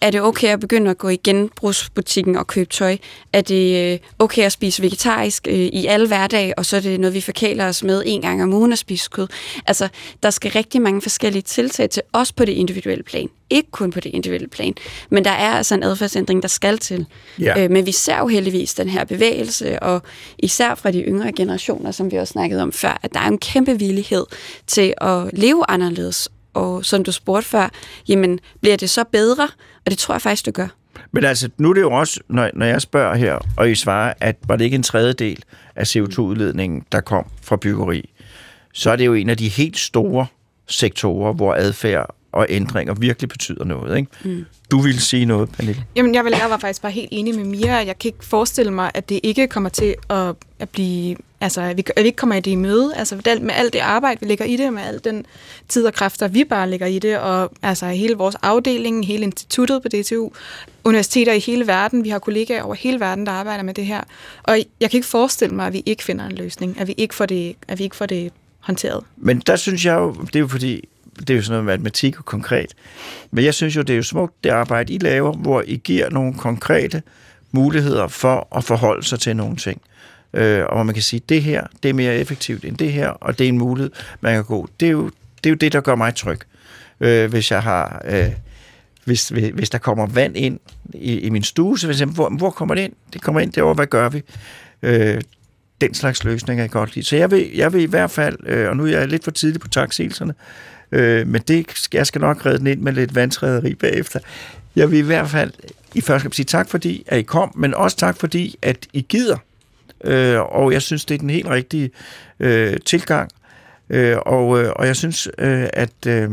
er det okay at begynde at gå i genbrugsbutikken og købe tøj? Er det øh, okay at spise vegetarisk øh, i alle hverdage, og så er det noget, vi forkæler os med en gang om ugen at spise kød? Altså, der skal rigtig mange forskellige tiltag til, også på det individuelle plan. Ikke kun på det individuelle plan, men der er altså en adfærdsændring, der skal til. Ja. Øh, men vi ser jo heldigvis den her bevægelse, og især fra de yngre generationer, som vi også snakkede om før, at der er en kæmpe villighed til at leve anderledes. Og som du spurgte før, jamen bliver det så bedre? Og det tror jeg faktisk, det gør. Men altså, nu er det jo også, når, når jeg spørger her, og I svarer, at var det ikke en tredjedel af CO2-udledningen, der kom fra byggeri, så er det jo en af de helt store sektorer, hvor adfærd og ændringer virkelig betyder noget. Ikke? Mm. Du ville sige noget, Pernille? Jamen, jeg, vil, jeg var faktisk bare helt enig med Mia. Jeg kan ikke forestille mig, at det ikke kommer til at, at blive... Altså, at vi, at vi ikke kommer i det i møde. Altså, med alt- med alt det arbejde, vi lægger i det, med al den tid og kræfter, vi bare lægger i det, og altså hele vores afdeling, hele instituttet på DTU, universiteter i hele verden, vi har kollegaer over hele verden, der arbejder med det her. Og jeg kan ikke forestille mig, at vi ikke finder en løsning, at vi ikke får det, at vi ikke får det håndteret. Men der synes jeg jo, det er jo fordi, det er jo sådan noget matematik og konkret. Men jeg synes jo, det er jo smukt, det arbejde, I laver, hvor I giver nogle konkrete muligheder for at forholde sig til nogle ting. Øh, og hvor man kan sige, det her, det er mere effektivt end det her, og det er en mulighed, man kan gå. Det er jo det, er jo det der gør mig tryg. Øh, hvis jeg har... Øh, hvis, hvis der kommer vand ind i, i min stue, så vil jeg sige, hvor, hvor kommer det ind? Det kommer ind derovre, hvad gør vi? Øh, den slags løsninger, jeg godt lide. Så jeg vil, jeg vil i hvert fald, øh, og nu er jeg lidt for tidlig på taksigelserne, øh, men det, jeg skal nok redde den ind med lidt vandtræderi bagefter. Jeg vil i hvert fald i første sige tak, fordi at I kom, men også tak, fordi at I gider. Øh, og jeg synes, det er den helt rigtige øh, tilgang. Øh, og, øh, og jeg synes, øh, at, øh,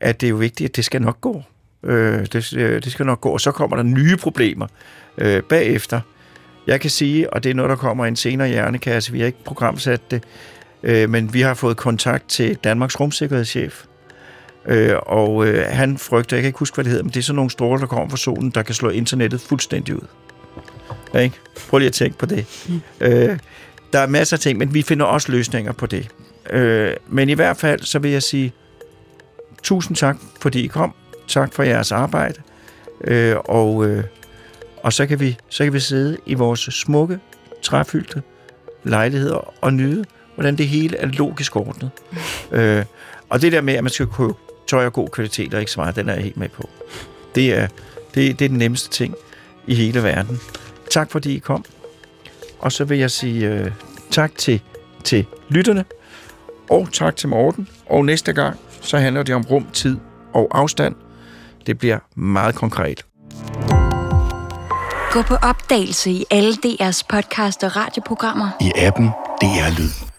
at det er jo vigtigt, at det skal nok gå. Øh, det, øh, det skal nok gå, og så kommer der nye problemer øh, bagefter. Jeg kan sige, og det er noget, der kommer i en senere hjernekasse, vi har ikke programsat det, øh, men vi har fået kontakt til Danmarks rumsikkerhedschef, øh, og øh, han frygter, jeg kan ikke huske, hvad det hedder, men det er sådan nogle stråler, der kommer fra solen, der kan slå internettet fuldstændig ud. Ikke? Prøv lige at tænke på det. Mm. Øh, der er masser af ting, men vi finder også løsninger på det. Øh, men i hvert fald, så vil jeg sige tusind tak, fordi I kom. Tak for jeres arbejde. Øh, og, øh, og så kan, vi, så kan vi sidde i vores smukke, træfyldte lejligheder og nyde, hvordan det hele er logisk ordnet. øh, og det der med, at man skal kunne tøj og god kvalitet og ikke så meget, den er jeg helt med på. Det er, det, det er den nemmeste ting i hele verden. Tak fordi I kom. Og så vil jeg sige øh, tak til, til lytterne, og tak til Morten. Og næste gang, så handler det om rum, tid og afstand. Det bliver meget konkret. Gå på opdagelse i alle DR's podcast og radioprogrammer. I appen DR Lyd.